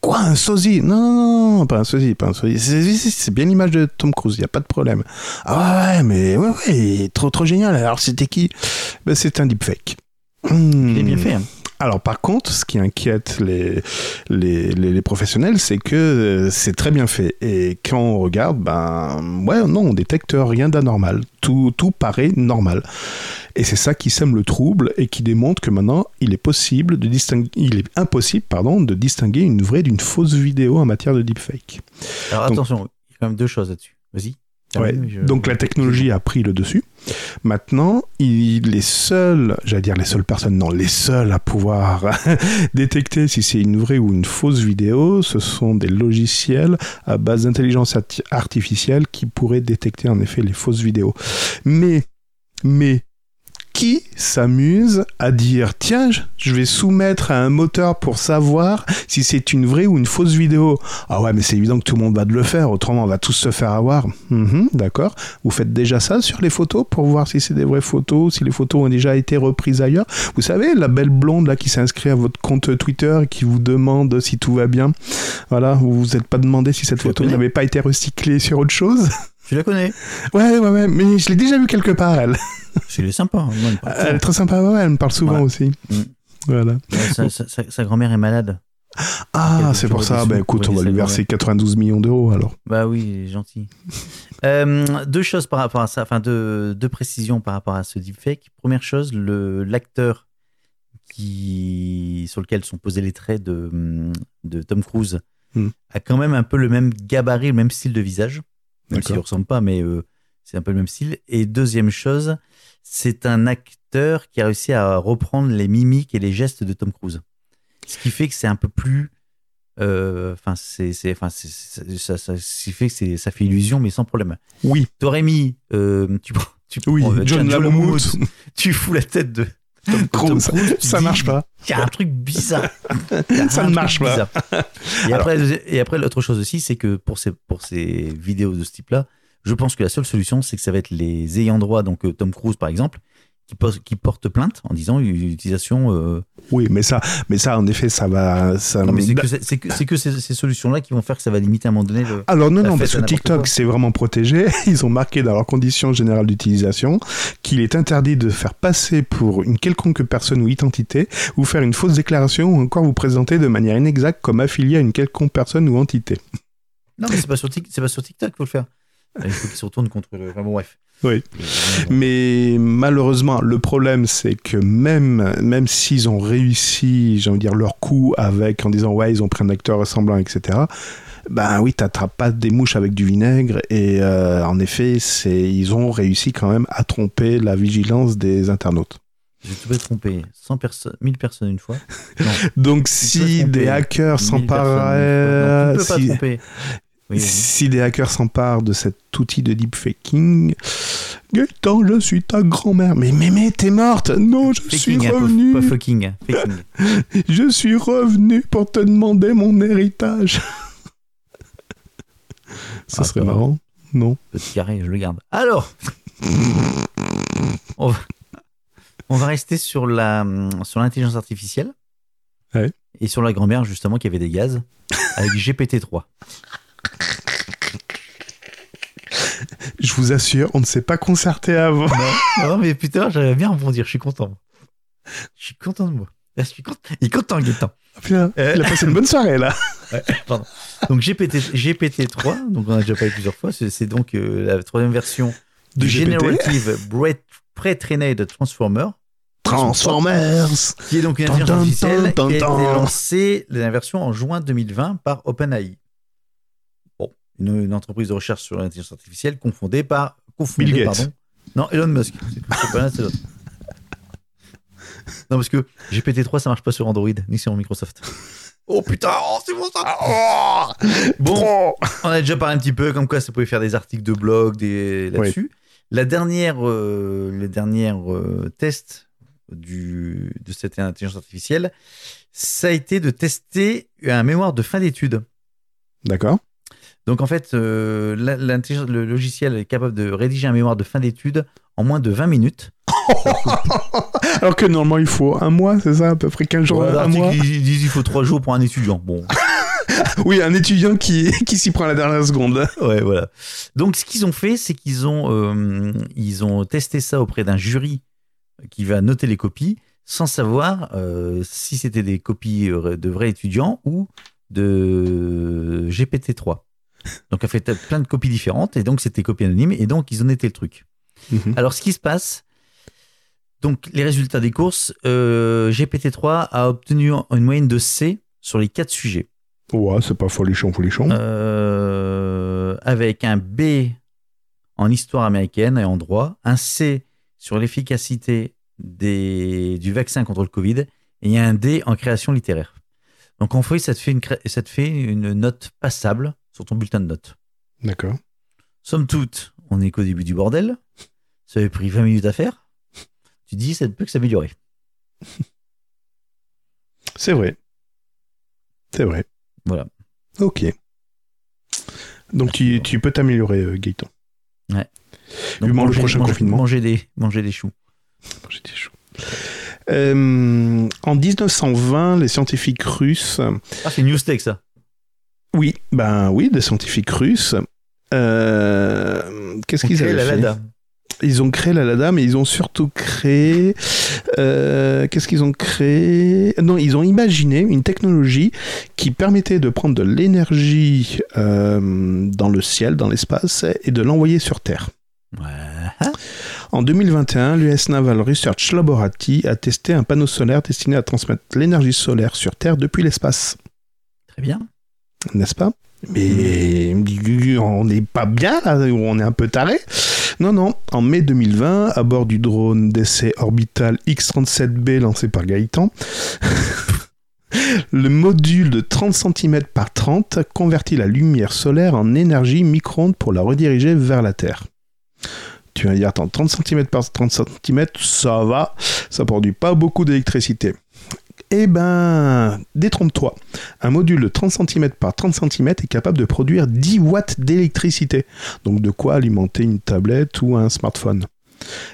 Quoi, un sosie? Non, non, non, pas un sosie, pas un sosie. C'est- bien l'image de Tom Cruise, il y a pas de problème. Ah ouais, mais ouais, ouais, trop, trop génial. Alors, c'était qui? Ben, C'est un deepfake. Il est bien fait. hein. Alors par contre, ce qui inquiète les, les, les, les professionnels, c'est que euh, c'est très bien fait. Et quand on regarde, ben ouais, non, on détecte rien d'anormal. Tout, tout paraît normal. Et c'est ça qui sème le trouble et qui démontre que maintenant, il est possible de distinguer, il est impossible, pardon, de distinguer une vraie d'une fausse vidéo en matière de deepfake. Alors Donc- attention, il y a quand même deux choses là-dessus. Vas-y. Ouais, Termine, je- Donc la technologie a pris le dessus. Maintenant, il, les seuls, j'allais dire les seules personnes, non, les seuls à pouvoir *laughs* détecter si c'est une vraie ou une fausse vidéo, ce sont des logiciels à base d'intelligence arti- artificielle qui pourraient détecter en effet les fausses vidéos. Mais, mais, qui s'amuse à dire tiens, je- vais soumettre à un moteur pour savoir si c'est une vraie ou une fausse vidéo ah ouais, mais c'est évident que tout le monde va le faire, autrement on va tous se faire avoir. Mhm, D'accord. Vous faites déjà ça sur les photos pour voir si c'est des vraies photos, si les photos ont déjà été reprises ailleurs? Vous savez, la belle blonde là qui s'inscrit à votre compte Twitter et qui vous demande si tout va bien? Voilà, vous vous êtes pas demandé si cette photo n'avait pas été recyclée sur autre chose? Tu la connais Ouais, ouais, ouais, mais je l'ai déjà vu quelque part elle. *laughs* C'est est sympa. hein, moi, elle me parle Elle est très sympa, ouais, elle me parle souvent Ouais. aussi. Mm. Voilà. Sa, sa- sa- sa grand-mère est malade. Ah, c'est pour ça. Bah écoute, on va lui verser 92 millions d'euros alors. Bah oui, gentil. Euh, deux choses par rapport à ça, enfin deux, deux précisions par rapport à ce deepfake. Première chose, l'acteur qui sur lequel sont posés les traits de, de Tom Cruise Hmm. a quand même un peu le même gabarit, le même style de visage, même s'il ne D'accord. ressemble pas, mais euh, c'est un peu le même style. Et deuxième chose, c'est un acteur qui a réussi à reprendre les mimiques et les gestes de Tom Cruise, ce qui fait que c'est un peu plus euh, Enfin, c'est, enfin, ça, ça, fait que ça fait illusion, mais sans problème. Oui, T'aurais mis, euh, tu, prends- tu oui, prends, John Lamoumout. *laughs* tu fous la tête de *laughs* Tom, Cruise, ça dis, marche pas. *laughs* Il y a un truc bizarre. Ça ne marche pas. bizarre. Et après, et après, l'autre chose aussi, c'est que pour ces, pour ces vidéos de ce type-là, je pense que la seule solution, c'est que ça va être les ayants droit, donc euh, Tom Cruise par exemple, qui, qui portent plainte en disant utilisation. euh, Oui, mais ça, mais ça, en effet, ça va. Ça... C'est que, que, que ces, ces solutions-là qui vont faire que ça va limiter à un moment donné le. Alors non, non, parce que TikTok, c'est vraiment protégé. *laughs* Ils ont marqué dans leurs conditions générales d'utilisation qu'il est interdit de faire passer pour une quelconque personne ou identité, ou faire une fausse déclaration, ou encore vous présenter de manière inexacte comme affilié à une quelconque personne ou entité. Non, mais c'est pas sur, pas sur TikTok qu'il faut le faire. Il faut qu'il se retourne contre le. Enfin bon, bref. Oui. Mais malheureusement, le problème, c'est que même, même s'ils ont réussi, j'ai envie de dire, leur coup avec, en disant, ouais, ils ont pris un acteur ressemblant, etc., ben oui, t'attrapes pas des mouches avec du vinaigre, et euh, en effet, c'est, ils ont réussi quand même à tromper la vigilance des internautes. Je te peux tromper 100 personnes, 1000 personnes une fois. Non, *laughs* Donc si des hackers 1000 s'emparent, personnes une fois. Non, tu peux pas si- tromper. Oui. Si des hackers s'emparent de cet outil de deepfaking, Gaëtan, je suis ta grand-mère. Mais Mémé, t'es morte Non, je suis Faking, hein, revenu. pas fucking. hein, faking. *laughs* Je suis revenu pour te demander mon héritage. *laughs* Ça Ah, serait marrant, non Petit carré, je le garde. Alors, *laughs* on va, on va rester sur la sur l'intelligence artificielle Ouais. et sur la grand-mère justement qui avait des gaz avec GPT-3. Je vous assure, on ne s'est pas concerté avant. Non, mais putain, j'avais bien rebondir. Je suis content. Je suis content de moi. Là, je suis content. Il est content, Gaëtan. Putain, Euh. il a passé une bonne soirée là. *laughs* Pardon. Donc GPT, GPT-3, donc on a déjà parlé plusieurs fois, c'est donc euh, la troisième version De du. Generative Pre-Trained Transformer, Transformers. qui est donc une intelligence artificielle qui a été lancée, la version en juin 2020 par OpenAI. Une, une entreprise de recherche sur l'intelligence artificielle confondée par... confondée, Bill Gates. pardon. Non, Elon Musk. C'est pas l'un, c'est l'autre. Non, parce que GPT-3, ça marche pas sur Android, ni sur Microsoft. Oh putain, oh, c'est bon ça Oh Bon, on a déjà parlé un petit peu comme quoi ça pouvait faire des articles de blog des là-dessus. La dernière, euh, le dernier euh, test du, de cette intelligence artificielle, ça a été de tester un mémoire de fin d'études. D'accord. Donc en fait, euh, le logiciel est capable de rédiger un mémoire de fin d'études en moins de 20 minutes. *laughs* Alors que normalement il faut un mois, c'est ça, à peu près 15 jours, Ouais, un mois. ils disent il faut 3 jours pour un étudiant. Bon, *laughs* Oui, un étudiant qui, qui s'y prend à la dernière seconde. *laughs* Ouais, voilà. Donc, ce qu'ils ont fait, c'est qu'ils ont, euh, ils ont testé ça auprès d'un jury qui va noter les copies. sans savoir euh, si c'était des copies de vrais étudiants ou de GPT-3. Donc, elle a fait plein de copies différentes et donc c'était copies anonymes et donc ils en étaient le truc. Mhm. Alors, ce qui se passe, donc les résultats des courses, euh, GPT-3 a obtenu une moyenne de C sur les quatre sujets, Ouais, c'est pas folichon, folichon. Euh, avec un B en histoire américaine et en droit, un C sur l'efficacité du vaccin contre le Covid et un D en création littéraire. Donc en fait, ça te fait une, cré- ça te fait une note passable sur ton bulletin de notes. D'accord. Somme toute, on est qu'au début du bordel. Ça avait pris 20 minutes à faire. Tu dis, ça ne peut que s'améliorer. *laughs* C'est vrai. C'est vrai. Voilà. Ok. Donc tu, tu peux t'améliorer, euh, Gaëtan. Donc, Vivement le prochain confinement. Manger des, manger des choux. J'ai des choux. Euh, en 1920, les scientifiques russes. Ah, c'est Newstech, ça. Oui, ben oui, des scientifiques russes. Euh, Qu'est-ce qu'ils avaient la fait Lada. Ils ont créé la Lada, mais ils ont surtout créé. euh, Qu'est-ce qu'ils ont créé? Non, ils ont imaginé une technologie qui permettait de prendre de l'énergie euh, dans le ciel, dans l'espace, et de l'envoyer sur Terre. Ouais. En 2021, l'US Naval Research Laboratory a testé un panneau solaire destiné à transmettre l'énergie solaire sur Terre depuis l'espace. Très bien. N'est-ce pas? Mais on n'est pas bien là, on est un peu taré. Non, non, en mai 2020, à bord du drone d'essai orbital X-37B lancé par Gaëtan, *laughs* le module de 30 cm par 30 convertit la lumière solaire en énergie micro-ondes pour la rediriger vers la Terre. Tu vas dire, attends, 30 cm par 30 cm, ça va, ça produit pas beaucoup d'électricité. Eh ben, détrompe-toi. Un module de 30 cm par 30 cm est capable de produire 10 watts d'électricité. Donc de quoi alimenter une tablette ou un smartphone.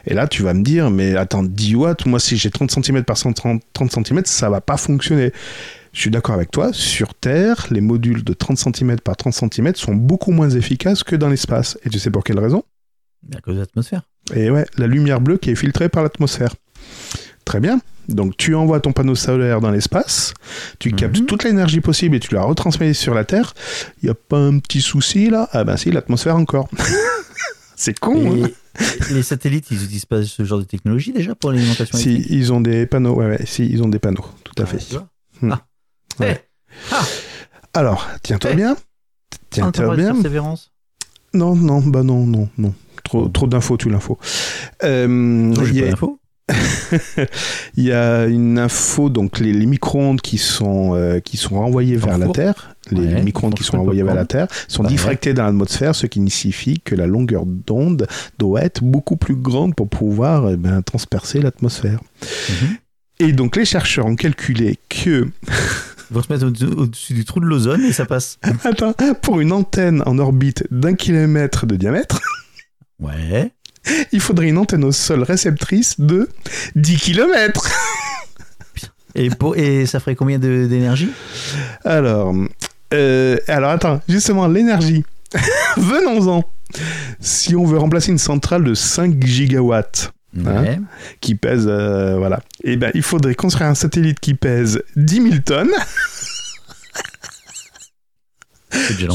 Et là, tu vas me dire, mais attends, 10 watts, moi si j'ai 30 cm par 130 30 cm, ça va pas fonctionner. Je suis d'accord avec toi, sur Terre, les modules de 30 cm par 30 cm sont beaucoup moins efficaces que dans l'espace. Et tu sais pour quelle raison? À cause de l'atmosphère. et ouais, la lumière bleue qui est filtrée par l'atmosphère. Très bien. Donc tu envoies ton panneau solaire dans l'espace, tu Mhm. captes toute l'énergie possible et tu la retransmets sur la Terre. Il n'y a pas un petit souci là? Ah ben si, l'atmosphère encore. *laughs* C'est con. hein les satellites, ils utilisent pas ce genre de technologie déjà pour l'alimentation si, ils ont des panneaux, ouais, ouais, si, ils ont des panneaux, tout à Ah, fait. tu Hmm. Ah. Ouais. Eh, Alors, tiens-toi Eh. bien. Tiens-toi bien. persévérance. Non, non, bah non, non, non. Trop, trop d'infos, tout l'info. Euh, j'ai pas d'infos. Il y a une info, donc les, les micro-ondes qui sont, euh, qui sont renvoyés vers la. Terre, les Ouais, micro-ondes qui sont renvoyés vers la Terre, sont diffractés dans l'atmosphère, ce qui signifie que la longueur d'onde doit être beaucoup plus grande pour pouvoir eh ben, transpercer l'atmosphère. Mhm. Et donc les chercheurs ont calculé que, Ils vont se mettre au- au-dessus du trou de l'ozone et ça passe. *laughs* attends, pour une antenne en orbite d'un kilomètre de diamètre, Ouais. Il faudrait une antenne au sol réceptrice de 10 kilomètres. *laughs* Et, pour, et ça ferait combien d'énergie? Alors, euh, alors attends, justement, l'énergie. *laughs* Venons-en. Si on veut remplacer une centrale de 5 gigawatts Ouais. qui pèse, euh, voilà, eh ben, il faudrait construire un satellite qui pèse 10 000 tonnes. *laughs* C'est déjà.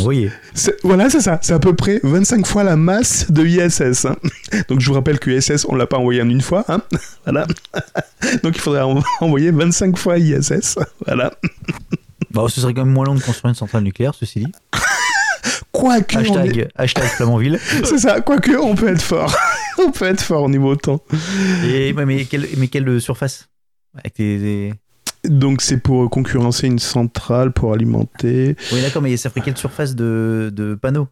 C'est- Voilà, c'est ça. C'est à peu près 25 fois la masse de ISS. hein. Donc, je vous rappelle que ISS, on l'a pas envoyé en une fois. hein. *laughs* Voilà. *laughs* Donc, il faudrait en- *laughs* envoyer 25 fois ISS. Voilà. Bon, ce serait quand même moins long de construire une centrale nucléaire, ceci dit. Quoique, on est- Hashtag, hashtag Flamanville. c'est ça. Quoique, on peut être fort. on peut être fort au niveau temps. Et, mais, quelle, mais quelle surface? Avec des- Donc c'est pour concurrencer une centrale pour alimenter. Oui, d'accord, mais ça ferait quelle surface de, de panneaux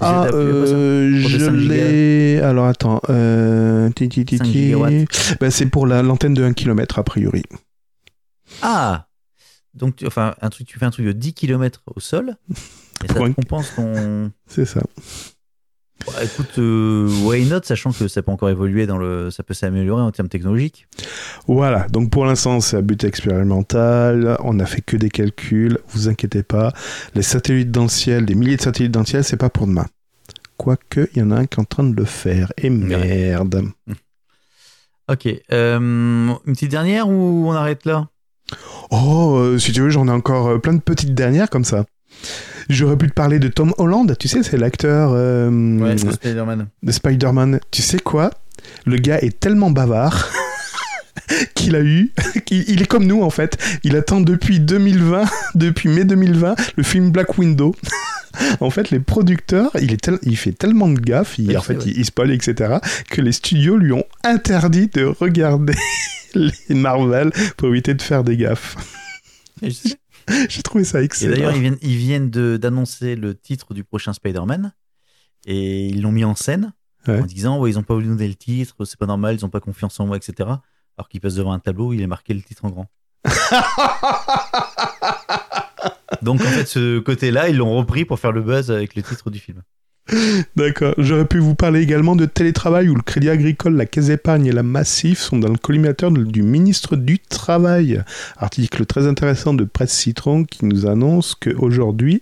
Ah, euh, je 5 giga. l'ai. Alors attends. Euh... ti, ti, ti, 5 ti. gigawatts. Ben, c'est pour la- l'antenne de 1 km a priori. Ah Donc, tu- enfin, un truc, tu fais un truc de 10 km au sol, et ça Pour un- te compense ton. C'est ça. Bah, écoute, euh, why not, sachant que ça peut encore évoluer dans le. Ça peut s'améliorer en termes technologiques. Voilà. Donc pour l'instant c'est à but expérimental. On n'a fait que des calculs. Vous inquiétez pas. Les satellites dans le ciel, des milliers de satellites dans le ciel, c'est pas pour demain. Quoique il y en a un qui est en train de le faire. Et merde. *laughs* Ok. euh, une petite dernière ou on arrête là? Oh, euh, si tu veux, j'en ai encore euh, plein de petites dernières comme ça. J'aurais pu te parler de Tom Holland, tu sais, c'est l'acteur euh, Ouais, Spider-Man. de Spider-Man. Tu sais quoi? Le gars est tellement bavard *laughs* qu'il a eu. *laughs* il est comme nous en fait. Il attend depuis 2020, *laughs* depuis mai 2020, le film Black Widow. en fait, les producteurs, il, est tel- il fait tellement de gaffe, il, en fait, il, il spoil, etc., que les studios lui ont interdit de regarder les Marvel pour éviter de faire des gaffes. Et je sais. *laughs* J'ai trouvé ça Et excellent. d'ailleurs, ils viennent, ils viennent de- d'annoncer le titre du prochain Spider-Man. Et ils l'ont mis en scène Ouais. en disant ouais, ils n'ont pas voulu nous donner le titre, c'est pas normal, ils n'ont pas confiance en moi, etc. Alors qu'ils passent devant un tableau où il est marqué le titre en grand. *laughs* Donc en fait, ce côté-là, ils l'ont repris pour faire le buzz avec le titre du film. D'accord. J'aurais pu vous parler également de télétravail où le Crédit Agricole, la Caisse d'épargne et la Massif sont dans le collimateur du ministre du Travail. Article très intéressant de Presse Citron qui nous annonce qu'aujourd'hui,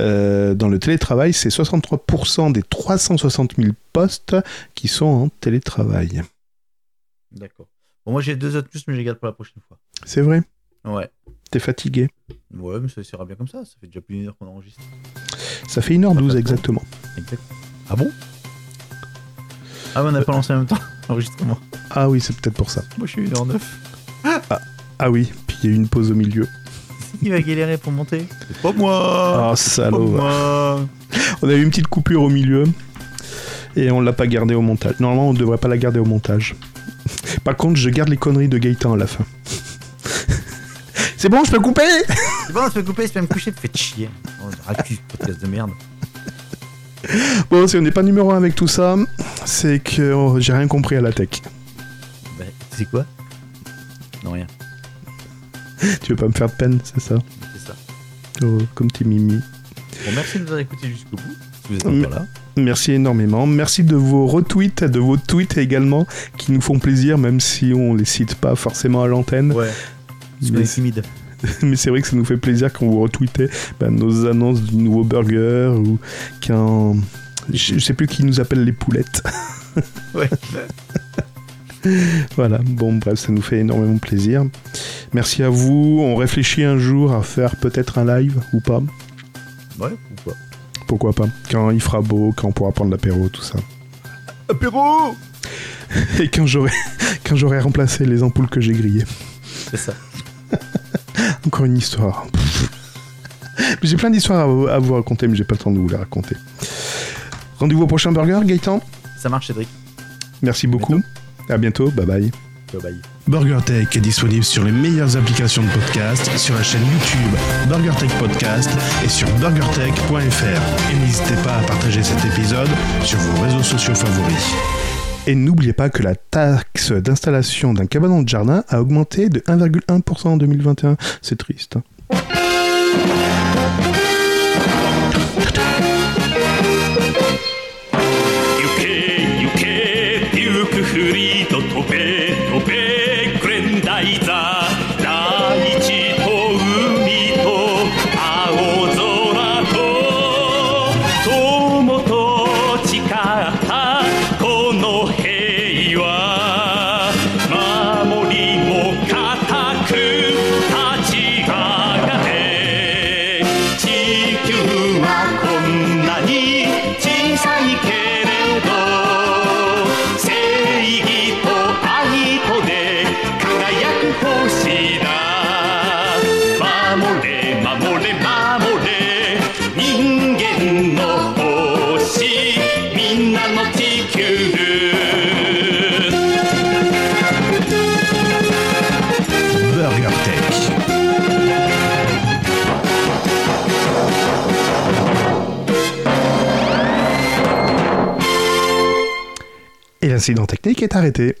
euh, dans le télétravail, c'est 63% des 360 000 postes qui sont en télétravail. D'accord. Bon, moi j'ai deux autres plus, mais je les garde pour la prochaine fois. C'est vrai? Ouais. T'es fatigué Ouais, mais ça sera bien comme ça. Ça fait déjà plus d'une heure qu'on enregistre. Ça fait 1h12 Parfait. exactement. Exact. Ah bon? Ah, mais on n'a pas lancé en même temps *laughs* l'enregistrement. Ah oui, c'est peut-être pour ça. Moi je suis une heure neuf. Ah oui, puis il y a eu une pause au milieu. *laughs* Qui va galérer pour monter C'est pas moi Oh Pas salaud moi On a eu une petite coupure au milieu et on l'a pas gardée au montage. Normalement, on devrait pas la garder au montage. Par contre, je garde les conneries de Gaëtan à la fin. C'est bon, je peux couper *laughs* C'est bon, tu peux couper, tu peux me coucher, tu fais chier. Oh, Raccuse, podcast de merde. Bon, si on n'est pas numéro 1 avec tout ça, c'est que oh, j'ai rien compris à la tech. Bah, c'est quoi? Non, rien. Tu veux pas me faire de peine, c'est ça? C'est ça. Oh, Comme t'es mimi. Bon, merci de nous avoir écoutés jusqu'au bout. Si vous êtes encore là. Merci énormément. Merci de vos retweets, de vos tweets également, qui nous font plaisir, même si on les cite pas forcément à l'antenne. Ouais. Timide. *laughs* Mais c'est vrai que ça nous fait plaisir quand vous retweetez bah, nos annonces du nouveau burger ou quand. Je je sais plus qui nous appelle les poulettes. *laughs* Ouais. *laughs* Voilà, bon, bref, ça nous fait énormément plaisir. Merci à vous. On réfléchit un jour à faire peut-être un live ou pas. Ouais, ou pas Pourquoi pas Quand il fera beau, quand on pourra prendre l'apéro, tout ça. Apéro Et quand j'aurai, quand j'aurai remplacé les ampoules que j'ai grillées. C'est ça. Encore une histoire. Mais j'ai plein d'histoires à, vous- à vous raconter, mais j'ai pas le temps de vous les raconter. Rendez-vous au prochain burger, Gaëtan? Ça marche, Cédric. Merci beaucoup. À bientôt. Bye bye. Ciao, bye. BurgerTech est disponible sur les meilleures applications de podcast, sur la chaîne YouTube BurgerTech Podcast et sur burgertech.fr. Et n'hésitez pas à partager cet épisode sur vos réseaux sociaux favoris. Et n'oubliez pas que la taxe d'installation d'un cabanon de jardin a augmenté de 1,1% en 2021. C'est triste. 行 Et l'incident technique est arrêté.